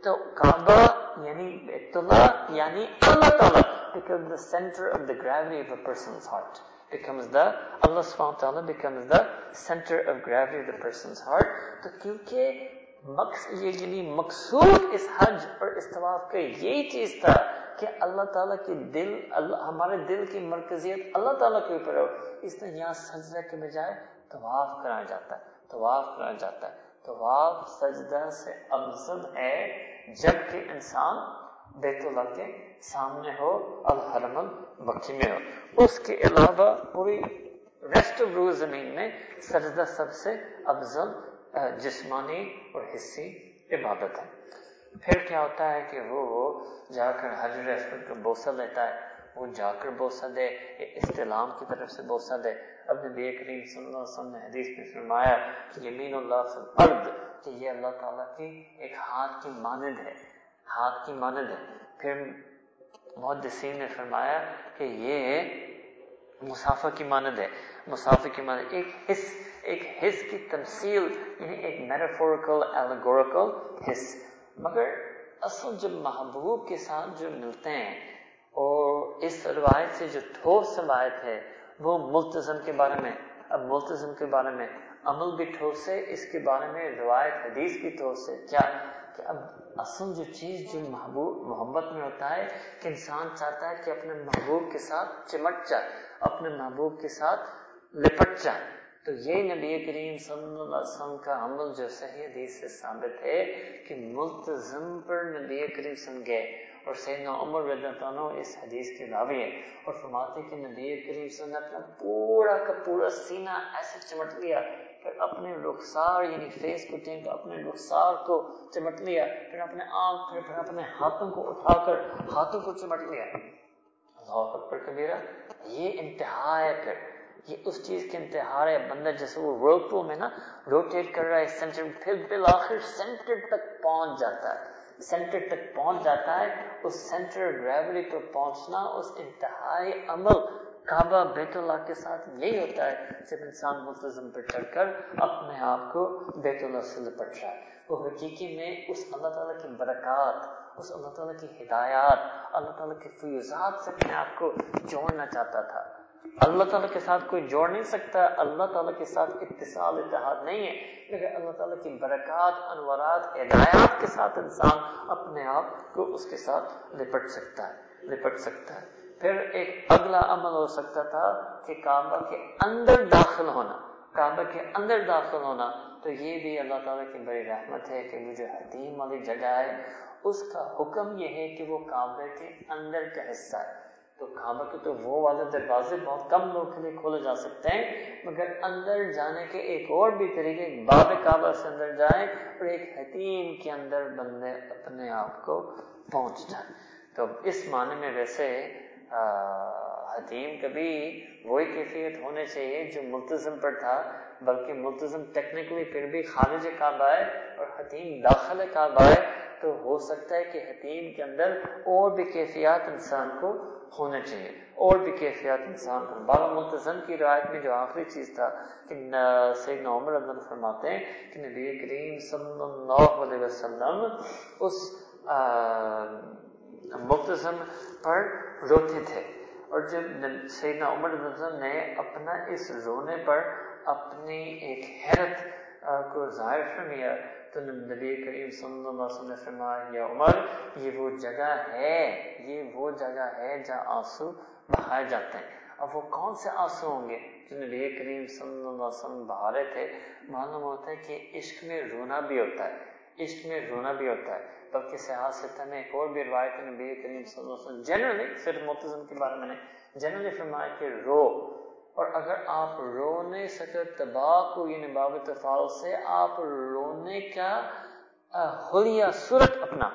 تو کعبہ یعنی بیت اللہ یعنی اللہ تعالیٰ becomes the center of the gravity of a person's heart. Becomes the Allah subhanahu wa ta'ala becomes the center of gravity of the person's heart. تو کیونکہ مقصد یہ یعنی مقصود اس حج اور اس طواف کا یہی چیز تھا کہ اللہ تعالیٰ کی دل، اللہ، ہمارے دل کی مرکزیت اللہ تعالیٰ کے اوپر ہو، اس طرح یہاں سجدہ کے بجائے طواف کرایا جاتا ہے، طواف کرایا جاتا ہے، طواف سجدہ سے افضل ہے جبکہ انسان بیت اللہ کے سامنے ہو الحرم المکی میں ہو۔ اس کے علاوہ پوری ریسٹ آف روز زمین میں سجدہ سب سے افضل جسمانی اور حصی عبادت ہے۔ پھر کیا ہوتا ہے کہ وہ جا کر حجر اسود کا بوسہ لیتا ہے، وہ جا کر بوسہ دے استعلام کی طرف سے بوسہ دے۔ اب نبی کریم صلی اللہ علیہ وسلم نے حدیث میں فرمایا کہ یمین اللہ فی الارض کہ یہ اللہ تعالیٰ کی ایک ہاتھ کی مانند ہے، ہاتھ کی مانند ہے۔ پھر محدثین نے فرمایا کہ یہ مسافہ کی مانند ہے۔ مسافہ کی مانند ایک حص ایک حص کی تمثیل یعنی ایک میٹافوریکل ایلیگوریکل حص مگر اصل جب محبوب کے ساتھ جو ملتے ہیں، اور اس روایت سے جو ٹھوس روایت ہے، وہ ملتظم کے بارے میں، اب ملتظم کے بارے میں عمل بھی ٹھوس ہے اس کے بارے میں روایت، حدیث بھی ٹھوس ہے کیا کہ اب اصل جو چیز، جو محبوب، محبت میں ہوتا ہے، کہ انسان چاہتا ہے کہ اپنے محبوب کے ساتھ چمٹ جائے، اپنے محبوب کے ساتھ لپٹ جائے۔ تو یہ نبی کریم صلی اللہ علیہ وسلم کا عمل جو صحیح حدیث سے ثابت ہے کہ ملتظم پر نبی کریم صلی گئے اور سیدنا عمر رضی اللہ عنہ اس حدیث کے راوی ہے اور فرماتے کہ نبی کریم صلی اللہ علیہ وسلم نے اپنا پورا کا پورا سینہ ایسے چمٹ لیا پھر اپنے رخسار یعنی فیس کو ٹینک اپنے رخسار کو چمٹ لیا، پھر اپنے آنکھ پھر پھر اپنے ہاتھوں کو اٹھا کر ہاتھوں کو چمٹ لیا۔ اللہ اکبر کبیرہ، یہ انتہا ہے پھر۔ یہ اس چیز کے انتہا ہے، بندہ جیسے وہ ورلپول میں نا روٹیٹ کر رہا ہے سینٹر پھر بالآخر سینٹر تک پہنچ جاتا ہے۔ سینٹر تک پہنچ جاتا ہے، اس سینٹر گریوٹی پر پہنچنا، اس انتہائی عمل کعبہ بیت اللہ کے ساتھ یہی ہوتا ہے جب انسان ملتظم پر چڑھ کر اپنے آپ کو بیت اللہ سے لپٹ رہا ہے۔ وہ حقیقی میں اس اللہ تعالیٰ کی برکات، اس اللہ تعالیٰ کی ہدایات، اللہ تعالیٰ کے فیوزات سے اپنے آپ کو جوڑنا چاہتا تھا۔ اللہ تعالیٰ کے ساتھ کوئی جوڑ نہیں سکتا، اللہ تعالیٰ کے ساتھ اتصال، اتحاد نہیں ہے۔ لیکن اللہ تعالیٰ کی برکات انورات ہدایات کے ساتھ انسان اپنے آپ کو اس کے ساتھ لپٹ سکتا ہے، لپٹ سکتا ہے۔ پھر ایک اگلا عمل ہو سکتا تھا کہ کعبہ کے اندر داخل ہونا، کعبہ کے اندر داخل ہونا۔ تو یہ بھی اللہ تعالیٰ کی بڑی رحمت ہے کہ وہ جو حتیم والی جگہ ہے، اس کا حکم یہ ہے کہ وہ کعبے کے اندر کا حصہ ہے۔ تو کعبہ کے تو وہ والے دروازے بہت کم لوگ کے لیے کھولے جا سکتے ہیں، مگر اندر جانے کے ایک اور بھی طریقے باب کعبہ سے اندر جائیں اور ایک حتیم کے اندر بندے اپنے آپ کو پہنچ جائیں۔ تو اس معنی میں ویسے حتیم کبھی وہی کیفیت ہونے چاہیے جو ملتظم پر تھا، بلکہ ملتظم ٹیکنیکلی پھر بھی خارج کعبہ ہے اور حتیم داخل کعبہ ہے۔ تو ہو سکتا ہے کہ حتیم کے اندر اور بھی کیفیات انسان کو ہونے چاہیے۔ اور بھی کیفیات انسان کو۔ بابا ملتظم کی روایت میں جو آخری چیز تھا کہ سیدنا عمر عبد فرماتے ہیں کہ نبی کریم صلی اللہ علیہ وسلم اس ملتظم پر روتے تھے۔ اور جب سیدنا عمر نے اپنا اس رونے پر اپنی ایک حیرت کو ظاہر فرمیا تو نبی کریم صلی اللہ علیہ وسلم نے فرمایا، یا عمر، یہ وہ جگہ ہے، یہ وہ جگہ ہے جہاں آنسو بہائے جاتے ہیں۔ اب وہ کون سے آنسو ہوں گے؟ جو نبی کریم صلی اللہ علیہ وسلم بہا رہے تھے، معلوم ہوتا ہے کہ عشق میں رونا بھی ہوتا ہے۔ عشق میں رونا بھی ہوتا ہے۔ بلکہ سیاحت سے میں ایک اور بھی روایت نبی کریم صلی اللہ علیہ وسلم جنرلی صرف متزم کے بارے میں نے جنرلی فرمایا کہ رو۔ اور اگر آپ رو نہیں سکے تباہ کو یعنی باب تفال سے آپ رونے کا حلیہ صورت اپنا۔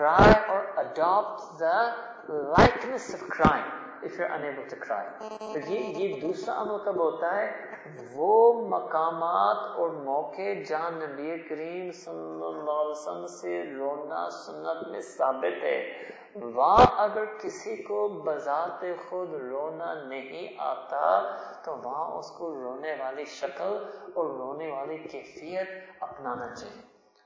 Cry or adopt the likeness of crying if you're unable to cry تو یہ یہ دوسرا عمل کب ہوتا ہے، وہ مقامات اور موقع جہاں نبی کریم صلی اللہ علیہ وسلم سے رونا سنت میں ثابت ہے۔ وہاں اگر کسی کو بذات خود رونا نہیں آتا، تو وہاں اس کو رونے والی شکل اور رونے والی کیفیت اپنانا چاہیے۔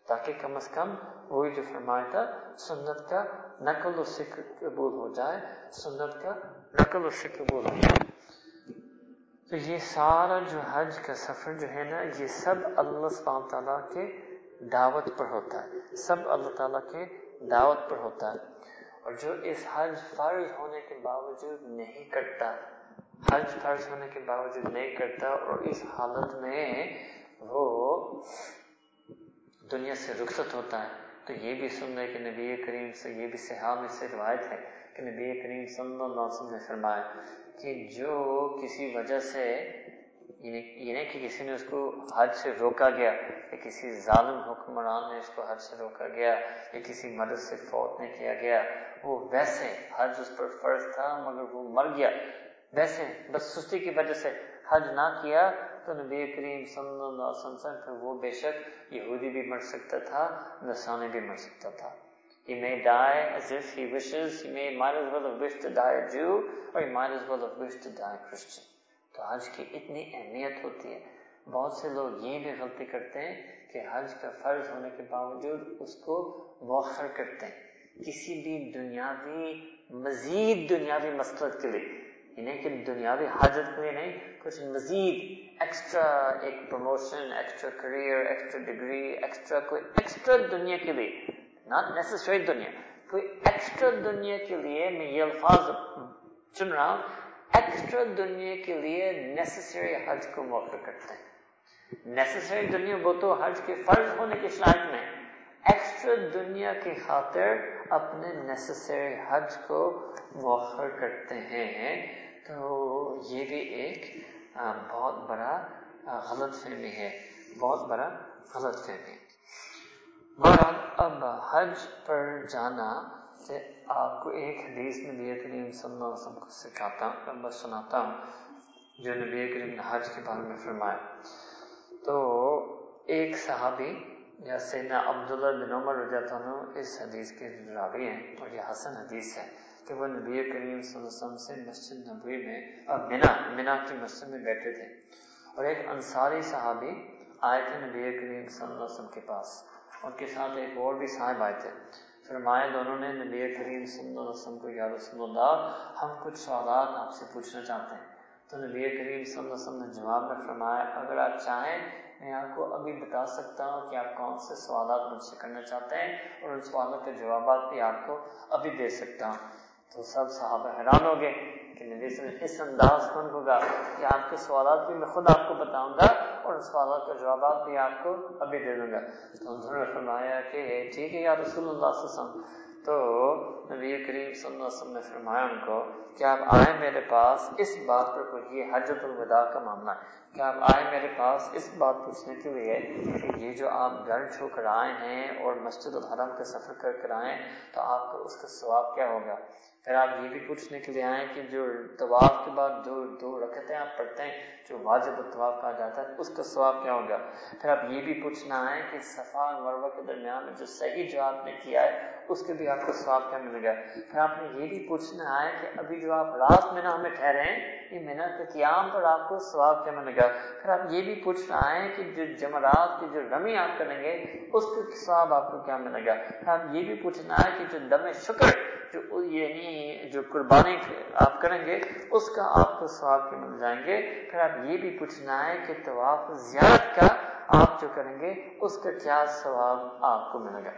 تاکہ کم از کم وہی جو فرمایا تھا، سنت کا نقل اس سے قبول ہو جائے، سنت کا نقل اس سے قبول ہو تو یہ سارا جو حج کا سفر جو ہے نا، یہ سب اللہ سبحانہ تعالیٰ کے دعوت پر ہوتا ہے۔ سب اللہ تعالیٰ کے دعوت پر ہوتا ہے۔ اور جو اس حج فرض ہونے کے باوجود نہیں کرتا، حج فرض ہونے کے باوجود نہیں کرتا، اور اس حالت میں وہ دنیا سے رخصت ہوتا ہے۔ تو یہ بھی سن رہے کہ نبی کریم سے، یہ بھی صحاب میں سے روایت ہے کہ نبی کریم صلی اللہ علیہ وسلم نے فرمایا کہ جو کسی وجہ سے یعنی یہ نہیں کہ کسی نے اس کو حج سے روکا گیا، یا کسی ظالم حکمران نے اس کو حج سے روکا گیا، یا کسی مدد سے فوت نہیں کیا گیا، وہ ویسے حج اس پر فرض تھا مگر وہ مر گیا۔ ویسے بس سستی کی وجہ سے حج نہ کیا تو نبی کریم صلی اللہ علیہ وسلم پھر وہ بے شک یہودی بھی مر سکتا تھا نسانی بھی مر سکتا تھا۔ He may die as if he wishes, he may might as well have wished to die a Jew, or he might as well have wished to die a Christian. تو حج کی اتنی اہمیت ہوتی ہے۔ بہت سے لوگ یہ بھی غلطی کرتے ہیں کہ حج کا فرض ہونے کے باوجود اس کو مؤخر کرتے ہیں۔ کسی بھی دنیاوی مزید دنیاوی مسلط کے لیے۔ انہیں کہ دنیاوی حاجت کے لیے نہیں کچھ مزید ایکسٹرا ایک promotion extra career extra degree extra کوئی ایکسٹرا دنیا کے لیے۔ ناٹ نیسسری دنیا کوئی ایکسٹرا دنیا کے لیے میں یہ الفاظ چن رہا ہوں ایکسٹرا دنیا کے لیے نیسسری حج کو موقع کرتے ہیں نیسسری دنیا وہ تو حج کے فرض ہونے کے شاید میں ایکسٹرا دنیا کی خاطر اپنے نیسسری حج کو موخر کرتے ہیں تو یہ بھی ایک بہت بڑا غلط فہمی ہے بہت بڑا غلط فہمی ہے بہرحال، اب حج پر جانا سے آپ کو ایک حدیث نبی کریم صلی اللہ علیہ وسلم کو سکھاتا ہوں بس سناتا ہوں جو نبی کریم نے حج کے بارے میں فرمایا۔ تو ایک صحابی یا سیدنا عبداللہ بن عمر رضی اللہ عنہ اس حدیث کے راوی ہیں اور یہ حسن حدیث ہے کہ وہ نبی کریم صلی اللہ علیہ وسلم سے مسجد نبوی میں اب منا منا کی مسجد میں بیٹھے تھے۔ اور ایک انصاری صحابی آئے تھے نبی کریم صلی اللہ علیہ وسلم کے پاس۔ ان کے ساتھ ایک اور بھی صاحب آئے تھے۔ فرمایا، دونوں نے، نبی کریم صلی اللہ علیہ وسلم کو، یا رسول اللہ، ہم کچھ سوالات آپ سے پوچھنا چاہتے ہیں۔ تو نبی کریم صلی اللہ علیہ وسلم نے جواب میں فرمایا، اگر آپ چاہیں، میں آپ کو ابھی بتا سکتا ہوں کہ آپ کون سے سوالات مجھ سے کرنا چاہتے ہیں اور ان سوالوں کے جوابات بھی آپ کو ابھی دے سکتا ہوں۔ تو سب صحابہ حیران ہو گئے کہ نبی صلی اللہ اس انداز کون ہوگا کہ آپ کے سوالات بھی میں خود آپ کو بتاؤں گا اور ان سوالات کا جوابات بھی آپ کو ابھی دے دوں گا۔ تو انہوں نے فرمایا کہ ٹھیک ہے یا رسول اللہ صلی اللہ علیہ وسلم۔ تو نبی کریم صلی اللہ علیہ وسلم نے فرمایا ان کو کہ آپ آئے میرے پاس اس بات پر کوئی یہ حجت الوداع کا معاملہ ہے۔ کہ آپ آئے میرے پاس اس بات پوچھنے کے لیے کہ یہ جو آپ گھر چھو کر آئے ہیں اور مسجد الحرم کا سفر کر کر آئے تو آپ کو اس کا ثواب کیا ہوگا؟ پھر آپ یہ بھی پوچھنے کے لیے آئے کہ جو طواف کے بعد دو دو رکھتے آپ پڑھتے ہیں، جو واجب الطواف کہا جاتا ہے، اس کا ثواب کیا ہوگا؟ پھر آپ یہ بھی پوچھنا آئے کہ صفا مروہ کے درمیان میں جو صحیح جو آپ نے کیا ہے، اس کے بھی آپ کو ثواب کیا ملے گا پھر آپ نے یہ بھی پوچھنا ہے کہ ابھی جو آپ رات میں میں ٹھہرے ہیں یہ محنت کے قیام پر آپ کو ثواب کیا ملے گا پھر آپ یہ بھی پوچھنا ہے کہ جو جمعرات کی جو رمی آپ کریں گے، اس کے ثواب آپ کو کیا ملے گا؟ پھر آپ یہ بھی پوچھنا ہے کہ جو دم شکر، جو یعنی جو قربانی آپ کریں گے، اس کا آپ کو ثواب کیا مل جائیں گے۔ پھر آپ یہ بھی پوچھنا ہے کہ طواف زیارت کا آپ جو کریں گے، اس کا کیا ثواب آپ کو ملے گا؟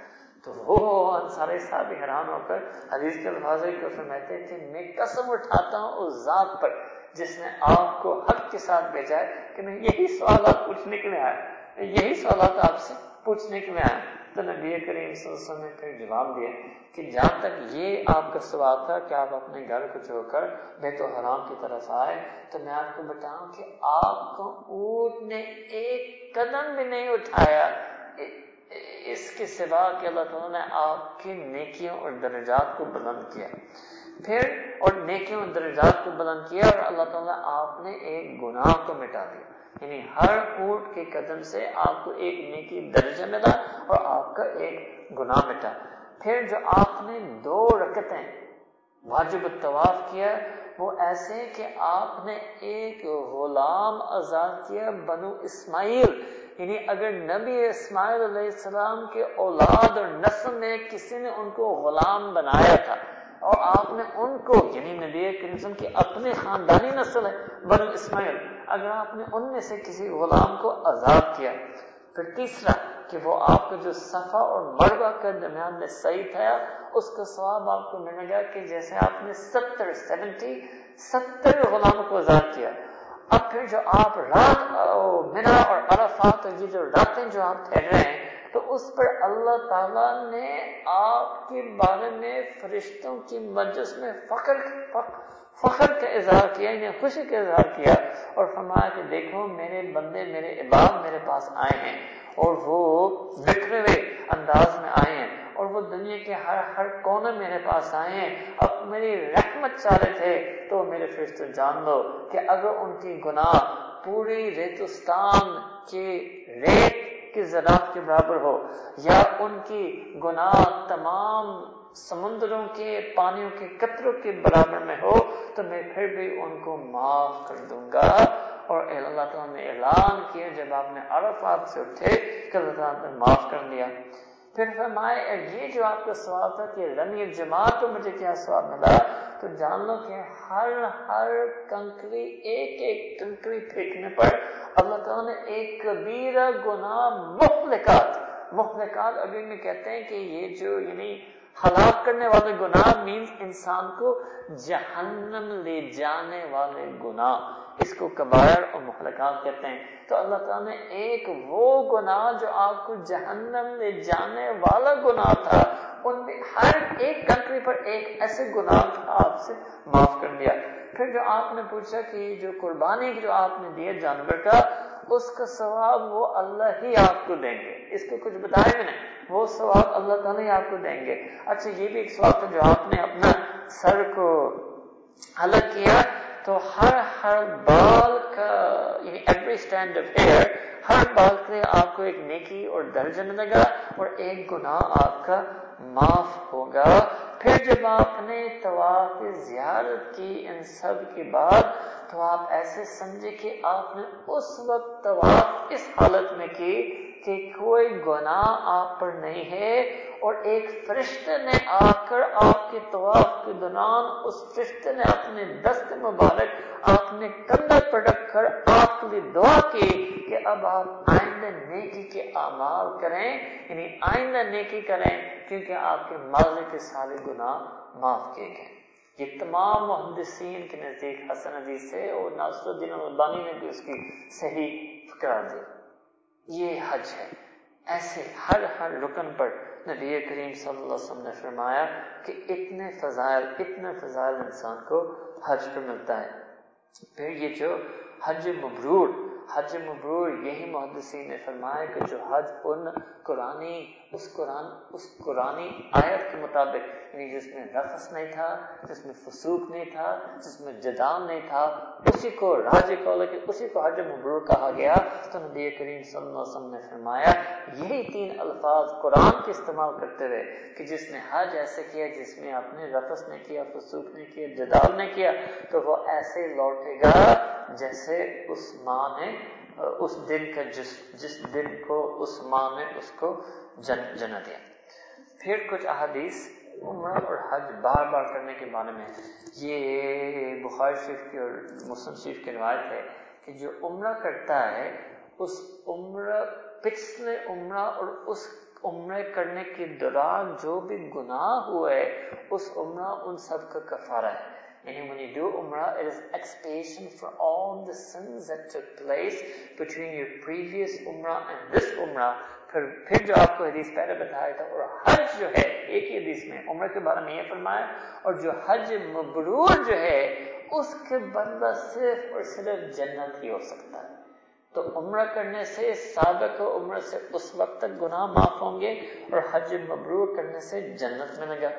تو وہ انصاری صاحب حیران ہو کر حدیث کے الفاظ کو فرماتے تھے، میں قسم اٹھاتا ہوں اس ذات پر جس نے آپ کو حق کے ساتھ بھیجا ہے کہ میں یہی سوالات پوچھنے کے لیے آیا یہی سوالات آپ سے پوچھنے کے لیے آیا۔ تو نبی کریم صلی اللہ علیہ وسلم نے پھر جواب دیا کہ جہاں تک یہ آپ کا سوال تھا کہ آپ اپنے گھر کو چھوڑ کر بیت حرام کی طرف آئے، تو میں آپ کو بتاؤں کہ آپ کو اونٹ نے ایک قدم بھی نہیں اٹھایا۔ اس کے سوا کہ اللہ تعالیٰ نے آپ کی نیکیوں اور درجات کو بلند کیا۔ پھر اور نیکیوں اور درجات کو بلند کیا اور اللہ تعالیٰ آپ نے ایک گناہ کو مٹا دیا۔ یعنی ہر اونٹ کے قدم سے آپ کو ایک نیکی درجہ ملا اور آپ کا ایک گناہ مٹا۔ پھر جو آپ نے دو رکتیں واجب الطواف کیا، وہ ایسے کہ آپ نے ایک غلام آزاد کیا، بنو اسماعیل۔ یعنی اگر نبی اسماعیل علیہ السلام کے اولاد اور نسل میں کسی نے ان کو غلام بنایا تھا اور آپ نے ان کو یعنی نبی کریم کی اپنے خاندانی نسل ہے بن اسماعیل، اگر آپ نے ان میں سے کسی غلام کو آزاد کیا، پھر تیسرا کہ وہ آپ کو جو صفا اور مربع کے درمیان میں صحیح تھا، اس کا ثواب آپ کو ملے گا کہ جیسے آپ نے ستر، سیونٹی، ستر غلاموں کو آزاد کیا۔ اب پھر جو آپ رات منا اور عرفات یہ جو راتیں جو آپ ٹھہر رہے ہیں، تو اس پر اللہ تعالی نے آپ کے بارے میں فرشتوں کی مجلس میں فخر فخر کا اظہار کیا یعنی خوشی کا اظہار کیا اور فرمایا کہ دیکھو، میرے بندے میرے عباد میرے پاس آئے ہیں اور وہ بکھرے ہوئے انداز میں آئے ہیں۔ اور وہ دنیا کے ہر ہر کونے میرے پاس آئے ہیں۔ اب میری رحمت چاہ تھے تو میرے فرشتے جان لو کہ اگر ان کی گناہ پوری ریتستان کے ریت کے زراعت کے برابر ہو یا ان کی گناہ تمام سمندروں کے، پانیوں کے، قطروں کے برابر میں ہو تو میں پھر بھی ان کو معاف کر دوں گا۔ اور اللہ تعالیٰ نے اعلان کیا جب آپ نے عرفات سے اٹھے کہ اللہ تعالیٰ نے معاف کر دیا۔ پھر فرمائے یہ جو آپ کا سوال تھا کہ رمی جماعت کو مجھے کیا سواب ملا، تو جان لو کہ ہر ہر کنکری، ایک ایک کنکری پھینکنے پر اللہ تعالیٰ نے ایک کبیرہ گناہ مخلقات مخلقات ابھی میں کہتے ہیں کہ یہ جو یعنی ہلاک کرنے والے گناہ مینس انسان کو جہنم لے جانے والے گناہ۔ اس کو کبائر اور محلقات کہتے ہیں۔ تو اللہ تعالیٰ نے ایک وہ گناہ جو آپ کو جہنم لے جانے والا گناہ تھا، ان میں ہر ایک کنٹری پر ایک ایسے گناہ آپ سے معاف کر دیا پھر جو آپ نے پوچھا کہ جو قربانی جو آپ نے دیا جانور کا، اس کا ثواب وہ اللہ ہی آپ کو دیں گے۔ اس کو کچھ بتایا بھی نہیں، وہ ثواب اللہ تعالیٰ ہی آپ کو دیں گے۔ اچھا یہ بھی ایک سوال تھا جو آپ نے اپنا سر کو الگ کیا۔ تو ہر ہر بال کا یعنی ایوری اسٹینڈ آف ہیئر ہر بال کے آپ کو ایک نیکی اور درجہ ملے گا اور ایک گناہ آپ کا معاف ہوگا۔ پھر جب آپ نے طواف زیارت کی ان سب کے بعد تو آپ ایسے سمجھے کہ آپ نے اس وقت طواف اس حالت میں کی کہ کوئی گناہ آپ پر نہیں ہے۔ اور ایک فرشتے نے آ کر آپ کے طواف کے دوران اس فرشتے نے اپنے دست مبارک آپ نے کندر پر رکھ کر آپ کے لیے دعا کی کہ اب آپ آئندہ نیکی کے اعمال کریں یعنی آئندہ نیکی کریں، کیونکہ آپ کے ماضی کے سارے گناہ معاف کیے گئے یہ تمام محدثین کے نزدیک حسن عزیز سے اور ناصر الدین البانی نے بھی اس کی صحیح قرار دی۔ یہ حج ہے۔ ایسے ہر ہر رکن پر نبی کریم صلی اللہ علیہ وسلم نے فرمایا کہ اتنے فضائل اتنے فضائل انسان کو حج پر ملتا ہے۔ پھر یہ جو حج مبرور حج مبرور، یہی محدثین نے فرمایا کہ جو حج ان قرآنی، اس قرآن، اس قرآنی آیت کے مطابق یعنی جس میں رفس نہیں تھا، جس میں فسوق نہیں تھا، جس میں جدام نہیں تھا، اسی کو راج کو لیکن اسی کو حج مبرور کہا گیا، تو نبی کریم صلی اللہ علیہ وسلم نے فرمایا، یہی تین الفاظ قرآن کے استعمال کرتے ہوئے کہ جس نے حج ایسے کیا، جس میں آپ نے رفس نے کیا، فسوق نے کیا، جدال نے کیا، تو وہ ایسے لوٹے گا۔ جیسے اس ماں نے، اس دن کا جس جس دن کو اس ماں نے اس کو جن جنا دیا۔ پھر کچھ احادیث عمرہ اور حج بار بار کرنے کے بارے میں۔ یہ بخار شریف کی اور مسلم شریف کی روایت ہے کہ جو عمرہ کرتا ہے، اس عمرہ، پچھلے عمرہ اور اس عمرہ کرنے کے دوران جو بھی گناہ ہوئے اس عمرہ ان سب کا کفارہ ہے۔ And when you do Umrah, it is expiation for all the sins that took place between your previous Umrah and this Umrah. پھر پھر جو آپ کو حدیث پہلے بتایا تھا اور حج جو ہے ایک ہی حدیث میں عمر کے بارے میں یہ فرمایا اور جو حج مبرور جو ہے اس کے بدلہ صرف اور صرف جنت ہی ہو سکتا ہے تو عمرہ کرنے سے سابق عمر سے اس وقت تک گناہ معاف ہوں گے اور حج مبرور کرنے سے جنت ملے گا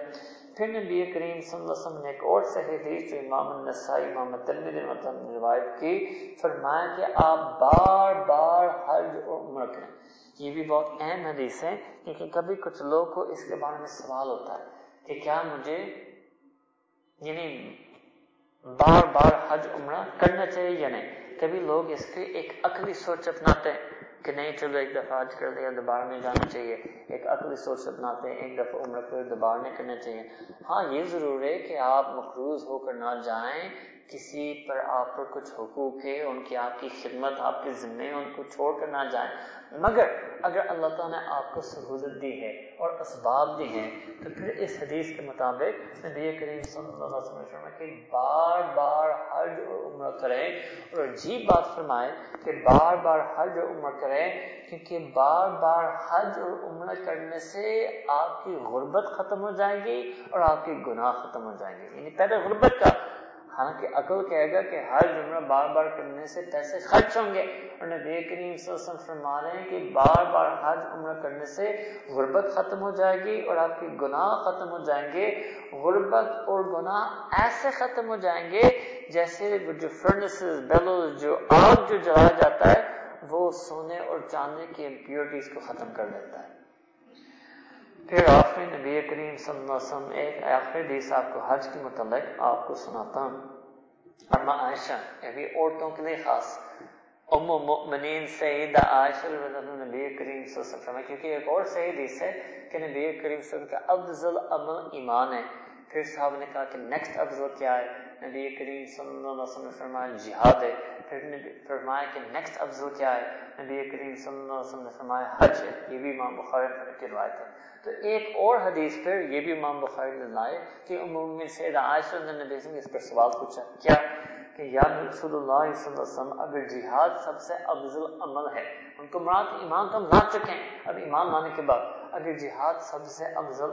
پھر نبی کریم صلی اللہ علیہ وسلم نے ایک اور صحیح حدیث جو امام النسائی، امام ترمذی مطلب روایت کی، فرمایا کہ آپ بار بار حج اور عمرہ کریں۔ یہ بھی بہت اہم حدیث ہے کیونکہ کبھی کچھ لوگ کو اس کے بارے میں سوال ہوتا ہے کہ کیا مجھے یعنی بار بار حج عمرہ کرنا چاہیے یا نہیں؟ کبھی لوگ اس کے ایک عقلی سوچ اپناتے ہیں۔ کہ نہیں، چلو ایک دفعہ آج کر دیا دوبارہ نہیں جانا چاہیے، ایک عقلی سوچ اپناتے ہیں، ایک دفعہ عمر کو دوبارہ نہیں کرنا چاہیے۔ ہاں یہ ضرور ہے کہ آپ مقروض ہو کر نہ جائیں، کسی پر آپ پر کچھ حقوق ہے ان کی آپ کی خدمت، آپ کے ذمے، ان کو چھوڑ کر نہ جائیں۔ مگر اگر اللہ تعالیٰ نے آپ کو سہولت دی ہے اور اسباب دی ہیں، تو پھر اس حدیث کے مطابق نبی کریم صلی اللہ علیہ وسلم کہ بار بار حج اور عمر کریں اور عجیب بات فرمائے کہ بار بار حج اور عمر کریں، کیونکہ بار بار حج اور عمر کرنے سے آپ کی غربت ختم ہو جائے گی اور آپ کی گناہ ختم ہو جائیں گے۔ یعنی پہلے غربت کا حالانکہ عقل کہے گا کہ ہر جملہ بار بار کرنے سے پیسے خرچ ہوں گے۔ اور نبی کریم صلی اللہ علیہ وسلم فرما رہے ہیں کہ بار بار حج عمرہ کرنے سے غربت ختم ہو جائے گی اور آپ کے گناہ ختم ہو جائیں گے۔ غربت اور گناہ ایسے ختم ہو جائیں گے جیسے جو فرنسز بیلوز جو آگ جو جلایا جاتا ہے، وہ سونے اور چاندی کی امپیورٹیز کو ختم کر دیتا ہے۔ پھر آخری نبی کریم صلی اللہ علیہ وسلم ایک آخری حدیث آپ کو حج کے متعلق آپ کو سناتا ہوں۔ اما عائشہ یہ بھی عورتوں کے لیے خاص۔ ام مؤمنین سیدہ عائشہ رضی اللہ نبی کریم صلی اللہ علیہ وسلم، کیونکہ ایک اور صحیح حدیث ہے کہ نبی کریم صلی اللہ علیہ وسلم کا افضل عمل ایمان ہے۔ پھر صاحب نے کہا کہ نیکسٹ افضل کیا ہے؟ نبی کریم صلی اللہ علیہ وسلم نے فرمایا، جہاد ہے۔ پھر فرمایا کہ نیکسٹ افضل کیا ہے؟ نبی کریم صلی اللہ علیہ وسلم نے فرمایا، حج ہے۔ یہ بھی امام بخاری کی روایت ہے۔ تو ایک اور حدیث پر یہ بھی امام بخاری نے لائے کہ عمومی سید عائشہ نے نبی اس پر سوال پوچھا، کیا کہ یا رسول اللہ صلی اللہ علیہ وسلم، اگر جہاد سب سے افضل عمل ہے ان کو مراد ایمان تو لا چکے ہیں۔ اب ایمان لانے کے بعد، اگر جہاد سب سے افضل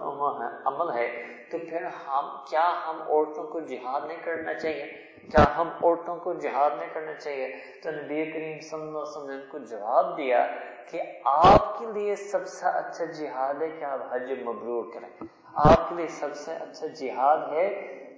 عمل ہے، تو پھر ہم، کیا ہم عورتوں کو جہاد نہیں کرنا چاہیے؟ کیا ہم عورتوں کو جہاد نہیں کرنا چاہیے؟ تو نبی کریم صلی اللہ علیہ وسلم نے ان کو جواب دیا کہ آپ کے لیے سب سے اچھا جہاد ہے کہ آپ حج مبرور کریں۔ آپ کے لیے سب سے اچھا جہاد ہے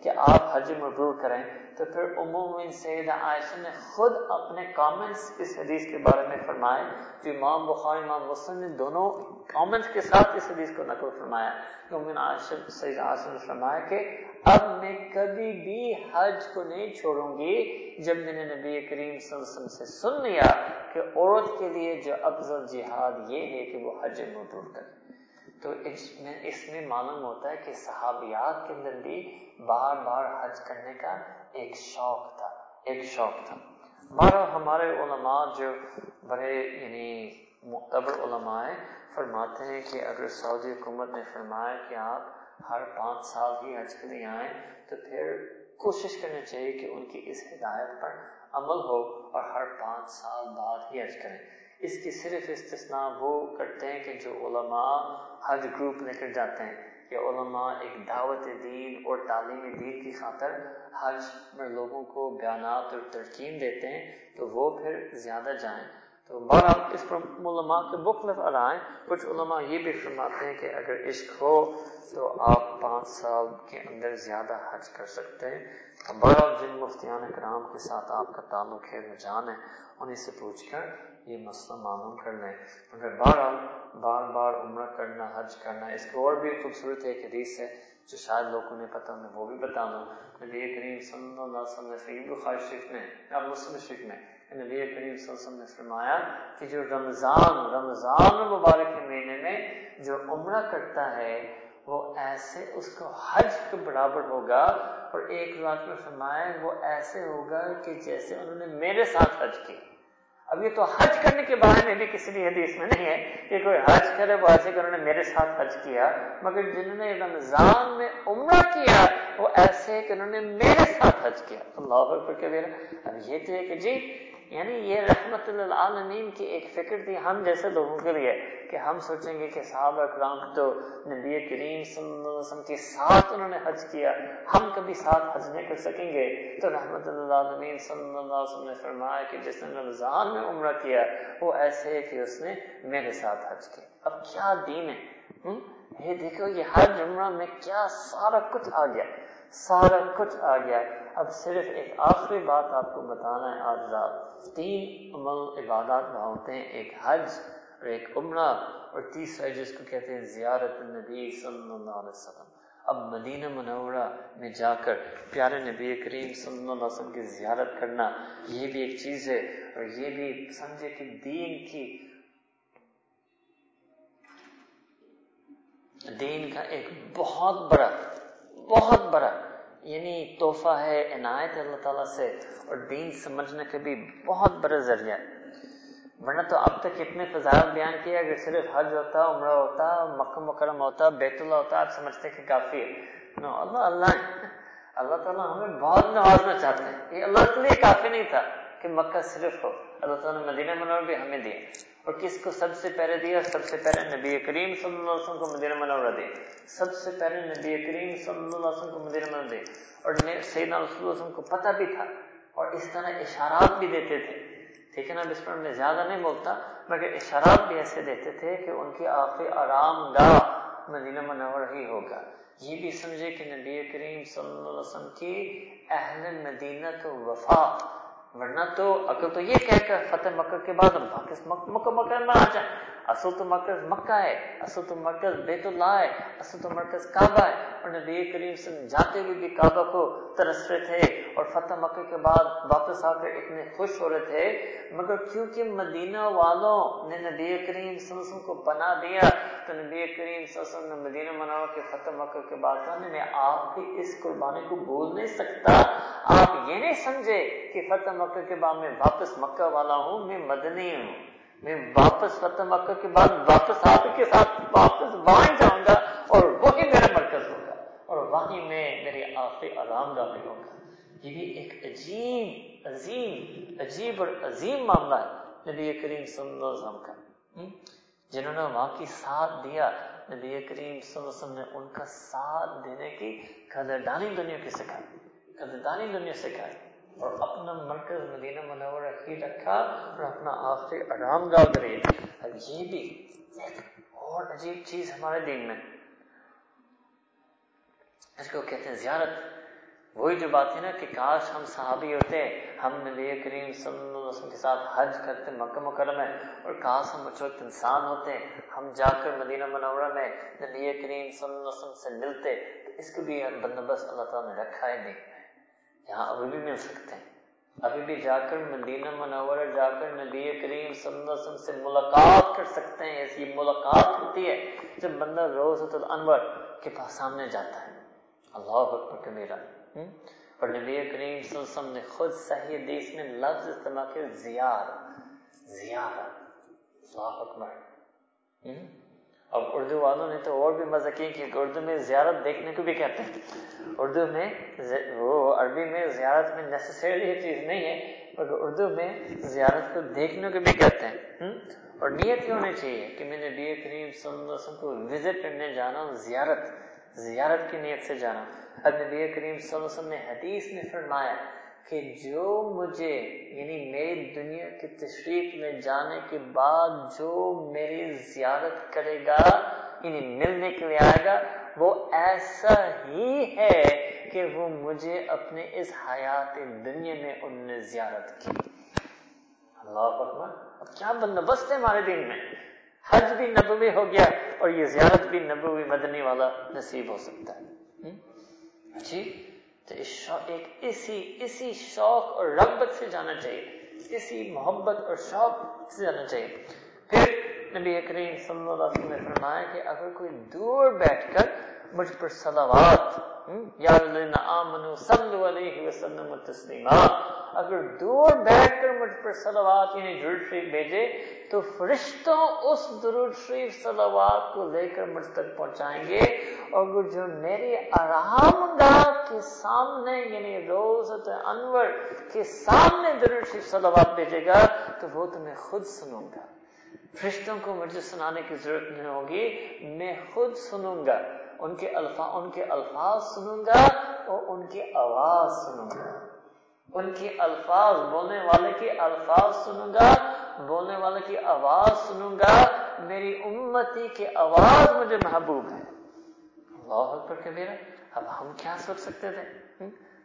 کہ آپ حج مبرور کریں۔ تو پھر عموماً سید عائشہ نے خود اپنے کامنٹس اس حدیث کے بارے میں فرمائے، جو امام بخاری، امام مسلم نے دونوں کامنٹس کے ساتھ اس حدیث کو نقل فرمایا۔ عموماً عائشہ، سید عائشہ نے فرمایا کہ اب میں کبھی بھی حج کو نہیں چھوڑوں گی۔ جب میں نے نبی کریم صلی اللہ علیہ وسلم سے سن لیا کہ عورت کے لیے جو افضل جہاد یہ ہے کہ وہ حج مبرور کرے۔ تو اس میں اس میں معلوم ہوتا ہے کہ صحابیات کے اندر بھی بار بار حج کرنے کا ایک شوق تھا، ایک شوق تھا۔ بارہ ہمارے علماء جو بڑے یعنی معتبر علماء فرماتے ہیں کہ اگر سعودی حکومت نے فرمایا کہ آپ ہر پانچ سال ہی حج کے لیے آئیں، تو پھر کوشش کرنی چاہیے کہ ان کی اس ہدایت پر عمل ہو اور ہر پانچ سال بعد ہی حج کریں۔ اس کی صرف استثناء وہ کرتے ہیں کہ جو علماء حج گروپ لے کر جاتے ہیں یا علماء ایک دعوت دین اور تعلیم دین کی خاطر حج میں لوگوں کو بیانات اور ترکیم دیتے ہیں، تو وہ پھر زیادہ جائیں۔ تو بہرحال اس پر علماء کے مختلف ارائیں کچھ علماء یہ بھی فرماتے ہیں کہ اگر عشق ہو تو آپ پانچ سال کے اندر زیادہ حج کر سکتے ہیں۔ بہرحال جن مفتیان کرام کے ساتھ آپ کا تعلق ہے رجحان ہے انہیں سے پوچھ کر یہ مسئلہ معلوم کر لیں۔ مگر بہرحال بار بار عمرہ کرنا، حج کرنا، اس کو اور بھی خوبصورت ایک حدیث ہے جو شاید لوگوں نے پتہ میں وہ بھی بتا دوں نبی کریم صلی اللہ علیہ وسلم نے فیب بخار شریف میں اب مسلم شریف میں نبی کریم صلی اللہ علیہ وسلم نے فرمایا کہ جو رمضان رمضان مبارک کے مہینے میں جو عمرہ کرتا ہے، وہ ایسے اس کو حج کے برابر ہوگا اور ایک رات میں فرمایا وہ ایسے ہوگا کہ جیسے انہوں نے میرے ساتھ حج کیا اب یہ تو حج کرنے کے بارے میں بھی کسی بھی حدیث میں نہیں ہے کہ کوئی حج کرے وہ ایسے کہ انہوں نے میرے ساتھ حج کیا، مگر جنہوں نے رمضان میں عمرہ کیا، وہ ایسے کہ انہوں نے میرے ساتھ حج کیا۔ اللہ اب یہ تو ایک جی یعنی یہ رحمت للعالمین کی ایک فکر تھی ہم جیسے لوگوں کے لیے کہ ہم سوچیں گے کہ صحابہ اکرام تو نبی کریم صلی اللہ علیہ وسلم کے ساتھ انہوں نے حج کیا، ہم کبھی ساتھ حج نہیں کر سکیں گے۔ تو رحمت اللہ عالمین صلی اللہ علیہ وسلم نے فرمایا کہ جس نے رمضان میں عمرہ کیا، وہ ایسے ہے کہ اس نے میرے ساتھ حج کیا۔ اب کیا دین ہے؟ یہ دیکھو، یہ حج عمرہ میں کیا سارا کچھ آ گیا۔ سارا کچھ آ گیا۔ اب صرف ایک آخری بات آپ کو بتانا ہے آج رات تین عمل عبادات وہاں ہوتے ہیں، ایک حج اور ایک عمرہ اور تیسرا جس کو کہتے ہیں زیارت النبی صلی اللہ علیہ وسلم۔ اب مدینہ منورہ میں جا کر پیارے نبی کریم صلی اللہ علیہ وسلم کی زیارت کرنا، یہ بھی ایک چیز ہے اور یہ بھی سمجھے کہ دین کی دین کا ایک بہت بڑا بہت بڑا یعنی تحفہ ہے، عنایت اللہ تعالیٰ سے اور دین سمجھنے کا بھی بہت بڑا ذریعہ ہے۔ ورنہ تو اب تک اتنے فضائل بیان کیا اگر صرف حج ہوتا، عمرہ ہوتا، مکہ مکرم ہوتا، بیت اللہ ہوتا، آپ سمجھتے کہ کافی ہے۔ نو، اللہ اللہ اللہ تعالیٰ ہمیں بہت نوازنا چاہتے ہیں۔ یہ اللہ کے لیے کافی نہیں تھا کہ مکہ صرف ہو، اللہ تعالیٰ نے مدینہ منور بھی ہمیں دیا۔ اور کس کو سب سے پہلے دیا؟ سب سے پہلے نبی کریم صلی اللہ علیہ وسلم کو مدینہ منورہ دیا سب سے پہلے نبی کریم صلی اللہ علیہ وسلم کو مدینہ منورہ دیا اور سیدنا رسول اللہ علیہ وسلم کو پتہ بھی تھا اور اس طرح اشارات بھی دیتے تھے۔ ٹھیک ہے نا؟ اس پر میں زیادہ نہیں بولتا، مگر اشارات بھی ایسے دیتے تھے کہ ان کی آخری آرام گاہ مدینہ منور ہی ہوگا۔ یہ بھی سمجھے کہ نبی کریم صلی اللہ علیہ وسلم کی اہل مدینہ تو وفا ورنہ تو عقل تو یہ کہہ کر فتح مکہ کے بعد ہم واپس مکہ مکہ میں آ جائیں۔ اصل تو مرکز مکہ ہے اصل تو مرکز بیت اللہ ہے اصل تو مرکز کعبہ ہے۔ اور نبی کریم سے جاتے ہوئے بھی کعبہ کو ترس رہے تھے اور فتح مکہ کے بعد واپس آ کر اتنے خوش ہو رہے تھے۔ مگر کیونکہ مدینہ والوں نے نبی کریم صلی اللہ علیہ وسلم کو بنا دیا، تو نبی کریم صلی اللہ علیہ وسلم نے مدینہ منور کے فتح مکہ کے بعد کہا، میں آپ کی اس قربانی کو بھول نہیں سکتا۔ آپ یہ نہیں سمجھے کہ فتح مکہ کے بعد میں واپس مکہ والا ہوں، میں مدنی ہوں۔ میں واپس فتح مکہ کے بعد واپس آپ کے ساتھ واپس وہاں جاؤں گا اور وہی میرا مرکز ہوگا اور وہیں میں میری آخری آرام گاہ ہوگا۔ یہ بھی ایک عجیب، عظیم، عجیب اور عظیم معاملہ ہے۔ نبی کریم صلی اللہ علیہ وسلم کا۔ جنہوں نے وہاں کی ساتھ دیا، نبی کریم صلی اللہ علیہ وسلم نے ان کا ساتھ دینے کی قدردانی دنیا کی سکھائی۔ قدردانی دنیا سکھائی۔ اور اپنا مرکز مدینہ منورہ ہی رکھا اور اپنا آخری آرام گاہ کرے۔ اب یہ بھی اور عجیب چیز ہمارے دین میں۔ اس کو کہتے ہیں زیارت۔ وہی جو بات ہے نا کہ کاش ہم صحابی ہوتے، ہم نبی کریم صلی اللہ علیہ وسلم کے ساتھ حج کرتے، مکہ مکرم میں اور کاش ہم اس وقت انسان ہوتے، ہم جا کر مدینہ منورہ میں نبی کریم صلی اللہ علیہ وسلم سے ملتے۔ اس کو بھی بندوبست اللہ تعالیٰ نے رکھا ہے۔ نہیں یہاں ابھی بھی مل سکتے ہیں۔ ابھی بھی جا کر مدینہ منورہ، جا کر نبی کریم صلی اللہ علیہ وسلم سے ملاقات کر سکتے ہیں۔ ایسی ملاقات ہوتی ہے جب بندہ روز انور کے پاس سامنے جاتا ہے۔ اللہ اکبر کبیرہ۔ اور نبی کریم صلی اللہ علیہ وسلم نے خود صحیح حدیث میں لفظ استعمال کیا، زیار۔ زیار اللہ اکبر۔ اب اردو والوں نے تو اور بھی مزہ کی کہ اردو میں زیارت دیکھنے کو بھی کہتے ہیں۔ اردو میں وہ عربی میں زیارت میں نیسسری یہ چیز نہیں ہے، مگر اردو میں زیارت کو دیکھنے کو بھی کہتے ہیں۔ اور نیت یہ ہونی چاہیے کہ میں نے بی کریم صلی اللہ علیہ وسلم کو وزٹ کرنے جانا ہوں زیارت زیارت کی نیت سے جانا۔ اب نبی کریم صلی اللہ علیہ وسلم نے حدیث میں فرمایا کہ جو مجھے یعنی میری دنیا کی تشریف میں جانے کے بعد جو میری زیارت کرے گا یعنی ملنے کے لیے آئے گا، وہ ایسا ہی ہے کہ وہ مجھے اپنے اس حیات دنیا میں ان نے زیارت کی۔ اللہ اب کیا بندوبست ہے ہمارے دن میں؟ حج بھی نبوی ہو گیا اور یہ زیارت بھی نبوی مدنی والا نصیب ہو سکتا ہے۔ جی؟ تو ایک اسی اسی شوق اور رغبت سے جانا چاہیے۔ اسی محبت اور شوق سے جانا چاہیے۔ پھر نبی کریم صلی اللہ علیہ وسلم نے فرمایا کہ اگر کوئی دور بیٹھ کر مجھ پر صلوات یا آمنو صلو علیہ وسلم تسلیما، اگر دور بیٹھ کر مجھ پر صلوات یعنی درود شریف بھیجے، تو فرشتوں اس درود شریف صلوات کو لے کر مجھ تک پہنچائیں گے۔ اور جو میری آرام گاہ کے سامنے یعنی روز انور کے سامنے درود شریف صلوات بھیجے گا، تو وہ تو میں خود سنوں گا۔ فرشتوں کو مجھے سنانے کی ضرورت نہیں ہوگی، میں خود سنوں گا۔ ان کے الفاظ ان کے الفاظ سنوں گا اور ان کی آواز سنوں گا۔ ان کی الفاظ، بولنے والے کی الفاظ سنوں گا، بولنے والے کی آواز سنوں گا۔ میری امتی کی آواز مجھے محبوب ہے۔ اللہ اکبر کبیرہ، اب ہم کیا سوچ سکتے تھے؟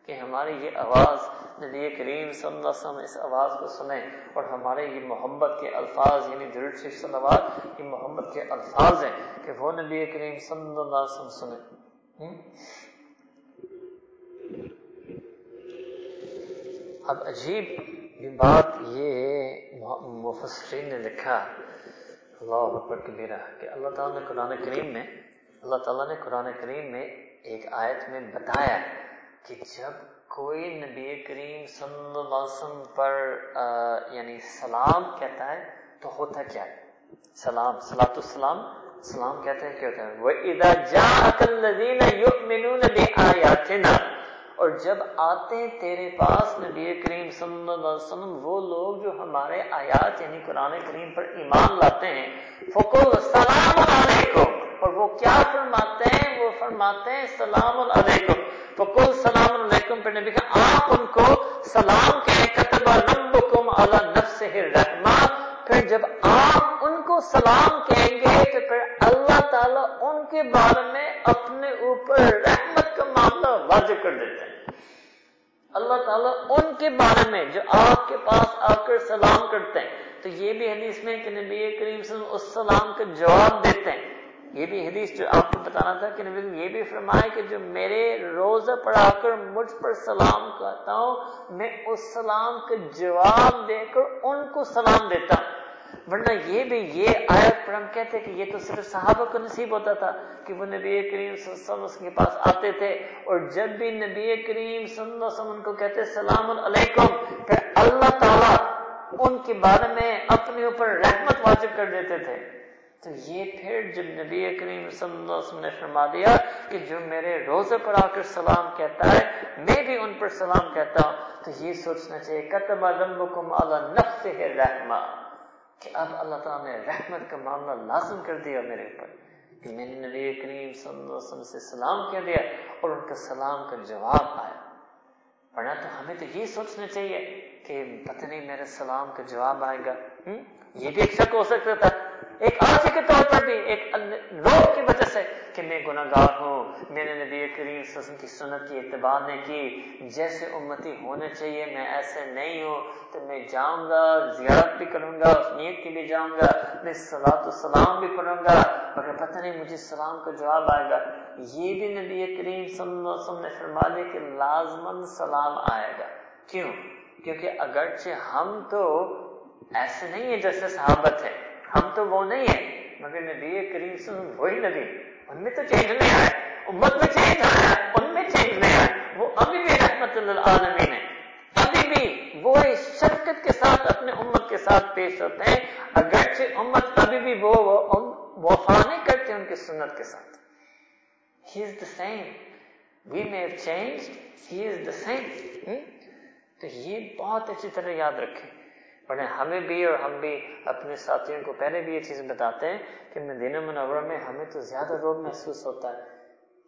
کہ ہماری یہ آواز نبی کریم صلی اللہ علیہ وسلم اس آواز کو سنیں اور ہمارے یہ محبت کے الفاظ یعنی درد شریف صلوات، یہ محبت کے الفاظ ہیں کہ وہ نبی کریم صلی اللہ علیہ وسلم سنیں۔ اب عجیب بات یہ مفسرین نے لکھا، اللہ اکبر کبیرہ، کہ اللہ تعالیٰ نے قرآن کریم میں، اللہ تعالیٰ نے قرآن کریم میں ایک آیت میں بتایا کہ جب کوئی نبی کریم صلی اللہ علیہ وسلم پر یعنی سلام کہتا ہے تو ہوتا کیا ہے؟ سلام سلاۃ السلام، سلام کہتے ہیں، کیا ہوتا ہے؟ وہ ادا جا اور جب آتے ہیں تیرے پاس نبی کریم صلی اللہ علیہ وسلم، وہ لوگ جو ہمارے آیات یعنی قرآن کریم پر ایمان لاتے ہیں فکل سلام علیکم اور وہ کیا فرماتے ہیں؟ وہ فرماتے ہیں سلام علیکم فکل سلام علیکم پہ نبی کہ آپ ان کو سلام کہیں کتبہ ربکم علی نفس رحمہ پھر جب آپ ان کو سلام کہیں گے تو پھر اللہ تعالیٰ ان کے بارے میں اپنے اوپر رحمت کا معاملہ واضح کر دیتے ہیں اللہ تعالیٰ ان کے بارے میں جو آپ کے پاس آ کر سلام کرتے ہیں۔ تو یہ بھی حدیث میں کہ نبی کریم صلی اللہ علیہ وسلم اس سلام کا جواب دیتے ہیں۔ یہ بھی حدیث جو آپ کو بتانا تھا کہ نبی یہ بھی فرمایا کہ جو میرے روزہ پڑھا کر مجھ پر سلام کرتا ہوں، میں اس سلام کا جواب دے کر ان کو سلام دیتا۔ ہوں ورنہ یہ بھی یہ آیت پر ہم کہتے کہ یہ تو صرف صحابہ کو نصیب ہوتا تھا کہ وہ نبی کریم صلی اللہ علیہ وسلم کے پاس آتے تھے۔ اور جب بھی نبی کریم صلی اللہ علیہ وسلم کو کہتے سلام علیکم، پھر اللہ تعالیٰ ان کے بارے میں اپنے اوپر رحمت واجب کر دیتے تھے۔ تو یہ پھر جب نبی کریم صلی اللہ علیہ وسلم نے فرما دیا کہ جو میرے روزے پر آ کر سلام کہتا ہے، میں بھی ان پر سلام کہتا ہوں، تو یہ سوچنا چاہیے کتب ربکم علی نفسہ رحمہ کہ اب اللہ تعالیٰ نے رحمت کا معاملہ لازم کر دیا میرے اوپر۔ کہ میں نے نبی کریم صلی اللہ علیہ وسلم سے سلام کہہ دیا اور ان کا سلام کا جواب آیا۔ ورنہ تو ہمیں تو یہ سوچنا چاہیے کہ پتہ نہیں میرے سلام کا جواب آئے گا۔ یہ بھی ایک شک ہو سکتا تھا۔ ایک آسی کے طور پر بھی ایک لوگ کی وجہ سے کہ میں گناہ گار ہوں۔ میں نے نبی کریم وسلم کی سنت کی اتباع نے کی۔ جیسے امتی ہونے چاہیے، میں ایسے نہیں ہوں۔ تو میں جاؤں گا، زیارت بھی کروں گا، اس نیت کی بھی جاؤں گا۔ میں سلاۃ السلام بھی پڑھوں گا۔ مگر پتہ نہیں مجھے سلام کا جواب آئے گا۔ یہ بھی نبی کریم صلی اللہ علیہ وسلم نے فرما دیا کہ لازمن سلام آئے گا۔ کیوں؟ کیونکہ اگرچہ ہم تو ایسے نہیں ہے جیسے صحابت ہے ہم تو وہ نہیں ہیں۔ مگر نبی کریم سے وہی نبی۔ ان میں تو چینج نہیں آیا۔ امت میں چینج آیا۔ ان میں چینج نہیں آیا۔ وہ ابھی بھی رحمت العالمین ہے ابھی بھی وہ شفقت کے ساتھ، اپنے امت کے ساتھ پیش ہوتے ہیں۔ اگرچہ امت ابھی بھی وہ وفا نہیں کرتے ان کی سنت کے ساتھ۔ He is the same we may change he is the same تو یہ بہت اچھی طرح یاد رکھیں۔ بڑے ہمیں بھی اور ہم بھی اپنے ساتھیوں کو پہلے بھی یہ چیز بتاتے ہیں کہ مدینہ منورہ میں ہمیں تو زیادہ روگ محسوس ہوتا ہے۔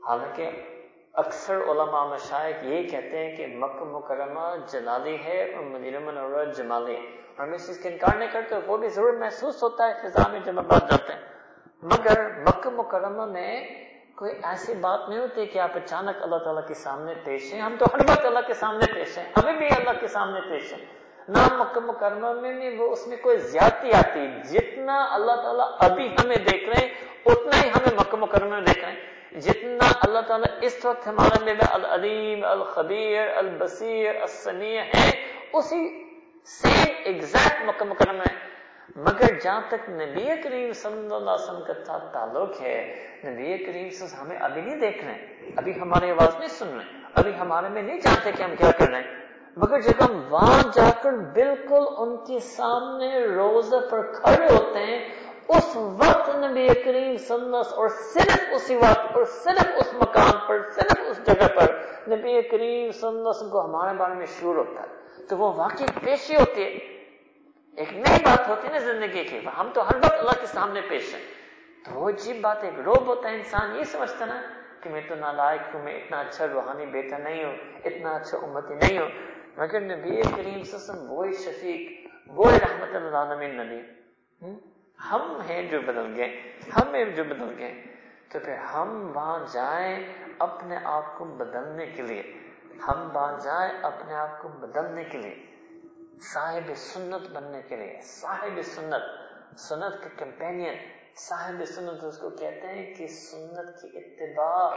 حالانکہ اکثر علماء مشائق یہ کہتے ہیں کہ مکہ مکرمہ جلالی ہے اور مدینہ منورہ جمالی ہے۔ اور ہم اس چیز کا انکار نہیں کرتے، وہ بھی ضرور محسوس ہوتا ہے فضا میں جب بات جاتے ہیں۔ مگر مکہ مکرمہ میں کوئی ایسی بات نہیں ہوتی کہ آپ اچانک اللہ تعالیٰ کے سامنے پیش ہیں۔ ہم تو ہر وقت اللہ کے سامنے پیش ہیں، ہمیں بھی اللہ کے سامنے پیش ہیں۔ نہ مکہ میں نہیں وہ اس میں کوئی زیادتی آتی جتنا اللہ تعالیٰ ابھی ہمیں دیکھ رہے ہیں، اتنا ہی ہمیں مکہ مکرمہ میں دیکھ رہے ہیں۔ جتنا اللہ تعالیٰ اس وقت ہمارے میں العلیم، الخبیر، البصیر، السمیع ہے، اسی سیم ایگزیکٹ مکہ مکرمہ ہے مگر جہاں تک نبی کریم صلی اللہ علیہ وسلم کا تعلق ہے، نبی کریم صلی اللہ ہمیں ابھی نہیں دیکھ رہے ہیں۔ ابھی ہماری آواز نہیں سن رہے ابھی ہمارے میں نہیں جانتے کہ ہم کیا کر رہے ہیں۔ مگر جب ہم وہاں جا کر بالکل ان کے سامنے روزہ پر کھڑے ہوتے ہیں، اس وقت نبی کریم صلی اور صرف اسی وقت اور صرف اس مقام پر، صرف اس جگہ پر نبی کریم صلی اللہ علیہ وسلم کو ہمارے بارے میں شور ہوتا ہے۔ تو وہ واقعی پیشی ہوتی ہے ایک نئی بات ہوتی ہے نا زندگی کی، ہم تو ہر وقت اللہ کے سامنے پیش ہیں۔ تو وہ عجیب بات، ایک روب ہوتا ہے انسان، یہ سمجھتا نا کہ میں تو نالائق ہوں، میں اتنا اچھا روحانی بیٹا نہیں ہوں، اتنا اچھا امتی نہیں ہوں۔ مگر نبی کریم سسم وہی شفیق، وہی رحمت العالمین نبی۔ ہم ہیں جو بدل گئے، ہم ہیں جو بدل گئے۔ تو پھر ہم وہاں جائیں اپنے آپ کو بدلنے کے لیے۔ ہم وہاں جائیں اپنے آپ کو بدلنے کے لیے۔ صاحب سنت بننے کے لیے۔ صاحب سنت۔ سنت کے کمپینین۔ صاحب سنت اس کو کہتے ہیں کہ سنت کی اتباع،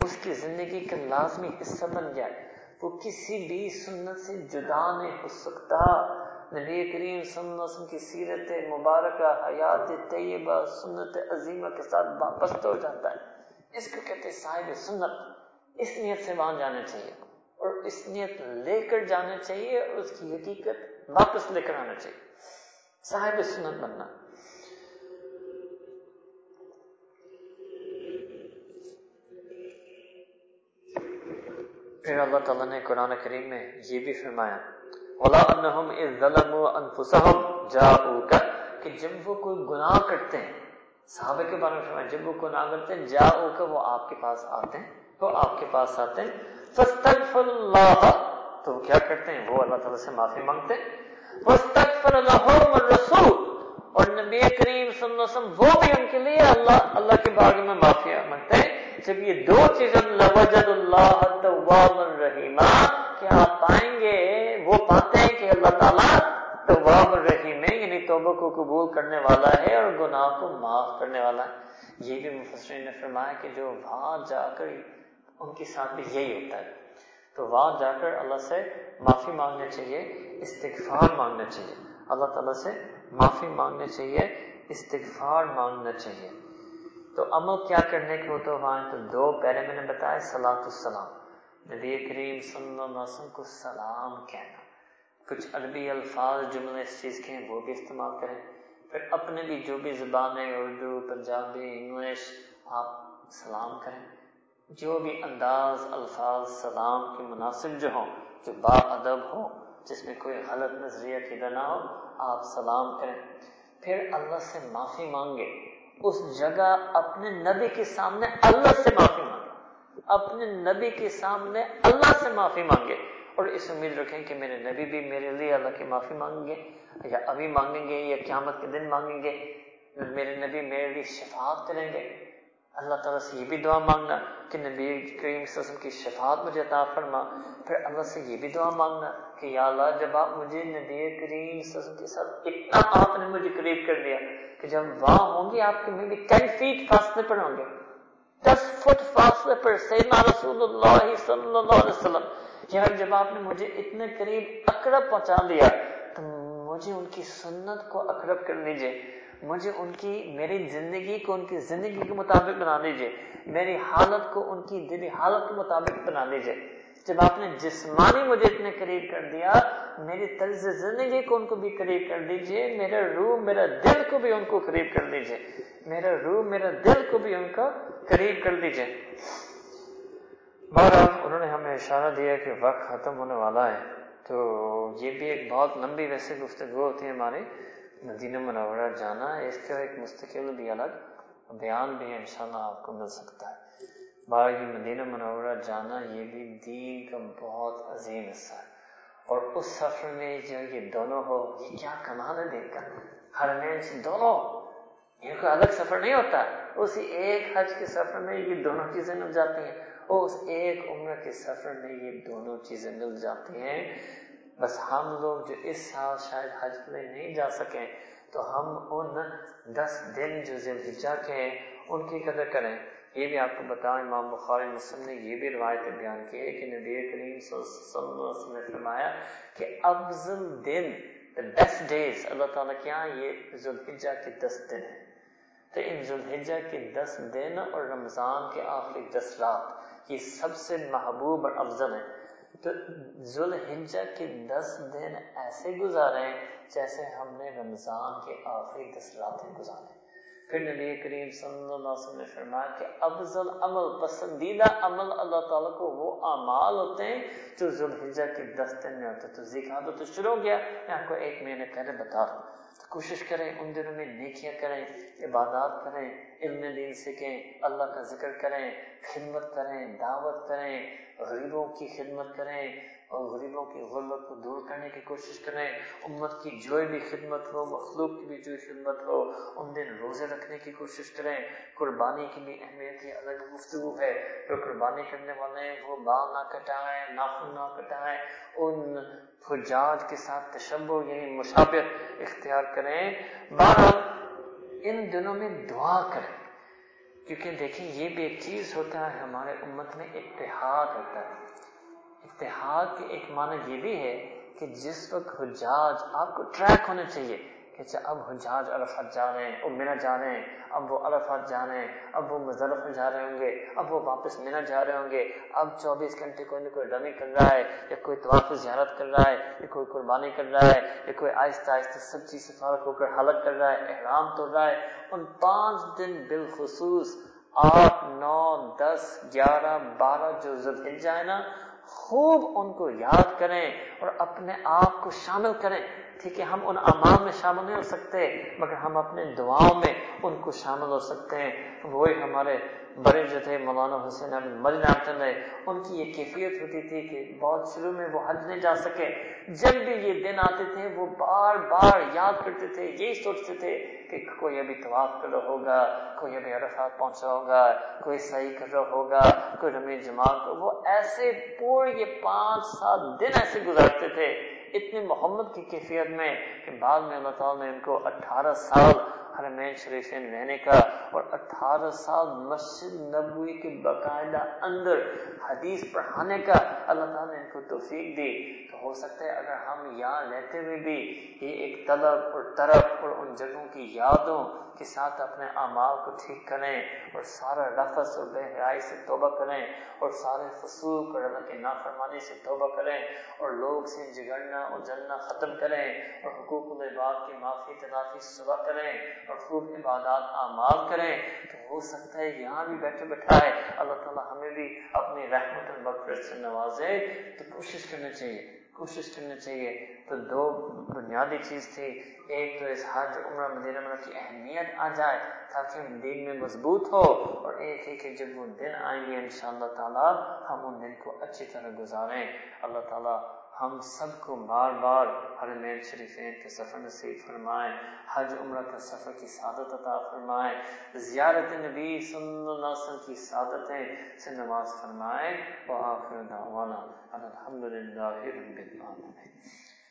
اس کی زندگی کا لازمی حصہ بن جائے۔ وہ کسی بھی سنت سے جدا نہیں ہو سکتا۔ نبی کریم صلی اللہ علیہ وسلم کی سیرت مبارکہ، حیات طیبہ، سنت عظیمہ کے ساتھ واپس ہو جاتا ہے۔ اس کو کہتے ہیں صاحب سنت۔ اس نیت سے وہاں جانا چاہیے اور اس نیت لے کر جانا چاہیے اور اس کی حقیقت واپس لے کر آنا چاہیے۔ صاحب سنت بننا۔ پھر اللہ تعالیٰ نے قرآن کریم میں یہ بھی فرمایا کہ جب وہ کوئی گناہ کرتے ہیں، صحابہ کے بارے میں فرمایا، جب وہ گناہ کرتے ہیں جا کر وہ آپ کے پاس آتے ہیں، وہ آپ کے پاس آتے ہیں اللہ تو کیا کرتے ہیں؟ وہ اللہ تعالیٰ سے معافی مانگتے ہیں الرسول۔ اور نبی کریم صلی اللہ علیہ وسلم، وہ بھی ان کے لیے اللہ اللہ کے بارے میں معافی مانگتے ہیں۔ جب یہ دو چیزیں لوجد اللہ تواب الرحیمہ کہ آپ پائیں گے؟ وہ پاتے ہیں کہ اللہ تعالیٰ تواب الرحیم ہے یعنی توبہ کو قبول کرنے والا ہے اور گناہ کو معاف کرنے والا ہے۔ یہ بھی مفسرین نے فرمایا کہ جو وہاں جا کر ان کے ساتھ بھی یہی ہوتا ہے۔ تو وہاں جا کر اللہ سے معافی مانگنے چاہیے، استغفار مانگنا چاہیے۔ اللہ تعالیٰ سے معافی مانگنے چاہیے، استغفار مانگنا چاہیے۔ تو عمل کیا کرنے کے ہوتے وہاں تو دو پہلے میں نے بتایا سلاۃ السلام۔ نبی کریم صلی اللہ علیہ وسلم کو سلام کہنا۔ کچھ عربی الفاظ جملے اس چیز کے ہیں، وہ بھی استعمال کریں۔ پھر اپنے بھی جو بھی زبانیں، اردو، پنجابی، انگلش، آپ سلام کریں۔ جو بھی انداز، الفاظ، سلام کے مناسب جو ہوں، جو با ادب ہو جس میں کوئی غلط نظریہ کی نہ ہو، آپ سلام کریں۔ پھر اللہ سے معافی مانگے۔ اس جگہ اپنے نبی کے سامنے اللہ سے معافی مانگے۔ اپنے نبی کے سامنے اللہ سے معافی مانگے۔ اور اس امید رکھیں کہ میرے نبی بھی میرے لیے اللہ کی معافی مانگیں گے یا ابھی مانگیں گے یا قیامت کے دن مانگیں گے۔ میرے نبی میرے لیے شفاعت کریں گے۔ اللہ تعالیٰ سے یہ بھی دعا مانگنا کہ نبی کریم صلی اللہ علیہ وسلم کی شفاعت مجھے عطا فرما۔ پھر اللہ سے یہ بھی دعا مانگنا کہ یا اللہ، جب آپ مجھے نبی کریم صلی اللہ علیہ وسلم کے ساتھ اتنا آپ نے مجھے قریب کر دیا کہ جب وہاں ہوں گے، آپ کے میں بھی ٹین فیٹ فاصلے پر ہوں گے۔ دس فٹ فاصلے پر سیدنا رسول اللہ صلی اللہ علیہ وسلم۔ یار، جب آپ نے مجھے اتنے قریب اقرب پہنچا دیا تو مجھے ان کی سنت کو اقرب کر لیجیے مجھے ان کی، میری زندگی کو ان کی زندگی کے مطابق بنا دیجیے میری حالت کو ان کی دلی حالت کے مطابق بنا دیجیے جب آپ نے جسمانی مجھے اتنے قریب کر دیا، میری طرز زندگی کو ان کو بھی قریب کر دیجیے میرا روح، میرا دل کو بھی ان کو قریب کر دیجیے میرا روح، میرا دل کو بھی ان کا قریب کر دیجیے بہرحال، انہوں نے ہمیں اشارہ دیا کہ وقت ختم ہونے والا ہے۔ تو یہ بھی ایک بہت لمبی ویسے گفتگو ہوتی ہے ہماری۔ مدینہ منورہ جانا اس کا ایک مستقل بھی الگ بیان بھی انشاءاللہ آپ کو مل سکتا ہے۔ بار یہ مدینہ منورہ جانا یہ بھی دین کا بہت عظیم حصہ ہے۔ اور اس سفر میں جو یہ دونوں ہو، یہ کیا کمال ہے دین کا ہر میں سے دونوں، یہ کوئی الگ سفر نہیں ہوتا۔ اسی ایک حج کے سفر میں یہ دونوں چیزیں مل جاتی ہیں۔ اور اس ایک عمر کے سفر میں یہ دونوں چیزیں مل جاتی ہیں۔ بس ہم لوگ جو اس سال شاید حج میں نہیں جا سکیں، تو ہم ان دس دن جو ذلحجہ کے ہیں، ان کی قدر کریں۔ یہ بھی آپ کو بتائیں امام بخاری مسلم نے یہ بھی روایت بیان کی ہے کہ نبی کریم صلی اللہ علیہ وسلم نے فرمایا کہ افضل دن، the best days اللہ تعالیٰ کیا ہاں یہ ذوالحجہ کے دس دن ہیں۔ تو ان ذوالحجہ کے دس دن اور رمضان کے آخری دس رات، یہ سب سے محبوب اور افضل ہیں۔ تو ذوالحجہ کے دس دن ایسے گزارے جیسے ہم نے رمضان کے آخری دس راتیں گزارے۔ پھر نبی کریم صلی اللہ علیہ وسلم نے فرمایا کہ افضل عمل، پسندیدہ عمل اللہ تعالیٰ کو وہ اعمال ہوتے ہیں جو ذوالحجہ کے دس دن میں ہوتے تو ذکر تو شروع ہو گیا، میں آپ کو ایک مہینے پہلے بتا رہا ہوں۔ کوشش کریں، ان دنوں میں نیکیاں کریں، عبادات کریں علم دین سیکھیں اللہ کا ذکر کریں، خدمت کریں، دعوت کریں، غریبوں کی خدمت کریں اور غریبوں کی غربت کو دور کرنے کی کوشش کریں۔ امت کی جو بھی خدمت ہو، مخلوق کی بھی جو خدمت ہو، ان دن روزے رکھنے کی کوشش کریں۔ قربانی کی بھی اہمیت کی الگ گفتگو ہے۔ جو قربانی کرنے والے ہیں، وہ بال نہ کٹائیں، ناخن نہ کٹائیں، ان حجاج کے ساتھ تشبہ یعنی مشابت اختیار کریں۔ بہرحال ان دنوں میں دعا کریں۔ کیونکہ دیکھیں، یہ بھی ایک چیز ہوتا ہے، ہمارے امت میں اتحاد ہوتا ہے۔ اتحاد کے ایک معنی یہ بھی ہے کہ جس وقت حجاج آپ کو ٹریک ہونا چاہیے کہ اچھا اب حجاج عرفات جا رہے ہیں، اب مینا جا رہے ہیں، اب وہ عرفات جا رہے ہیں، اب وہ مزرف جا رہے ہوں گے، اب وہ واپس مینا جا رہے ہوں گے، اب چوبیس گھنٹے کوئی نہ کوئی ڈمی کر رہا ہے، یا کوئی طواف زیارت کر رہا ہے، یا کوئی قربانی کر رہا ہے، یا کوئی آہستہ آہستہ سب چیز سے فارغ ہو کر حلق کر رہا ہے، احرام توڑ رہا ہے، ان پانچ دن بالخصوص آٹھ، نو، دس، گیارہ، بارہ جو ذوالحجہ ہے نا، خوب ان کو یاد کریں اور اپنے آپ کو شامل کریں۔ ٹھیک ہے ہم ان امام میں شامل نہیں ہو سکتے، مگر ہم اپنے دعاؤں میں ان کو شامل ہو سکتے ہیں۔ وہی ہمارے بڑے جو تھے، مولانا حسین احمد مرین آپٹن ہے ان کی یہ کیفیت ہوتی تھی کہ بہت شروع میں وہ حج نہیں جا سکے۔ جب بھی یہ دن آتے تھے، وہ بار بار یاد کرتے تھے، یہی سوچتے تھے کہ کوئی ابھی طواف کر رہا ہوگا، کوئی ابھی عرفات پہنچا ہوگا، کوئی صحیح کر رہا ہوگا، کوئی رمی جماعت وہ ایسے پورے یہ پانچ سات دن ایسے گزارتے تھے۔ اتنی محمد کی کیفیت میں کہ بعد میں اللہ تعالیٰ نے ان کو اٹھارہ سال حرمین شریفین رہنے کا اور اٹھارہ سال مسجد نبوی کے باقاعدہ اندر حدیث پڑھانے کا اللہ تعالیٰ نے ان کو توفیق دی۔ ہو سکتا ہے۔ اگر ہم یہاں رہتے ہوئے بھی یہ ایک طلب اور طرف اور ان جگہوں کی یادوں کے ساتھ اپنے اعمال کو ٹھیک کریں اور سارا رفظ اور بے حیائی سے توبہ کریں اور سارے فسوق اور اللہ کے نافرمانی سے توبہ کریں اور لوگ سے جگڑنا اور جلنا ختم کریں اور حقوق العباد کی معافی تلافی صبح کریں اور خوب عبادات اعمال کریں تو ہو سکتا ہے یہاں بھی بیٹھے بیٹھائے اللہ تعالیٰ ہمیں بھی اپنی رحمت المغفرت سے نوازے۔ تو کوشش کرنا چاہیے۔ کوشش کرنا چاہیے۔ تو دو بنیادی چیز تھی۔ ایک تو اس حج عمرہ مدینہ منہ کی اہمیت آ جائے تاکہ ہم دین میں مضبوط ہو، اور ایک ہے کہ جب وہ دن آئیں گے انشاءاللہ تعالی، ہم ان دن کو اچھی طرح گزاریں۔ اللہ تعالی ہم سب کو بار بار حرمین شریفین کے سفر نصیب فرمائیں، حج عمرہ کا سفر کی سعادت عطا فرمائیں، زیارت نبی صلی اللہ علیہ وسلم کی سعادتیں سے نماز فرمائیں، وآخر دعوانا الحمدللہ رب العالمین۔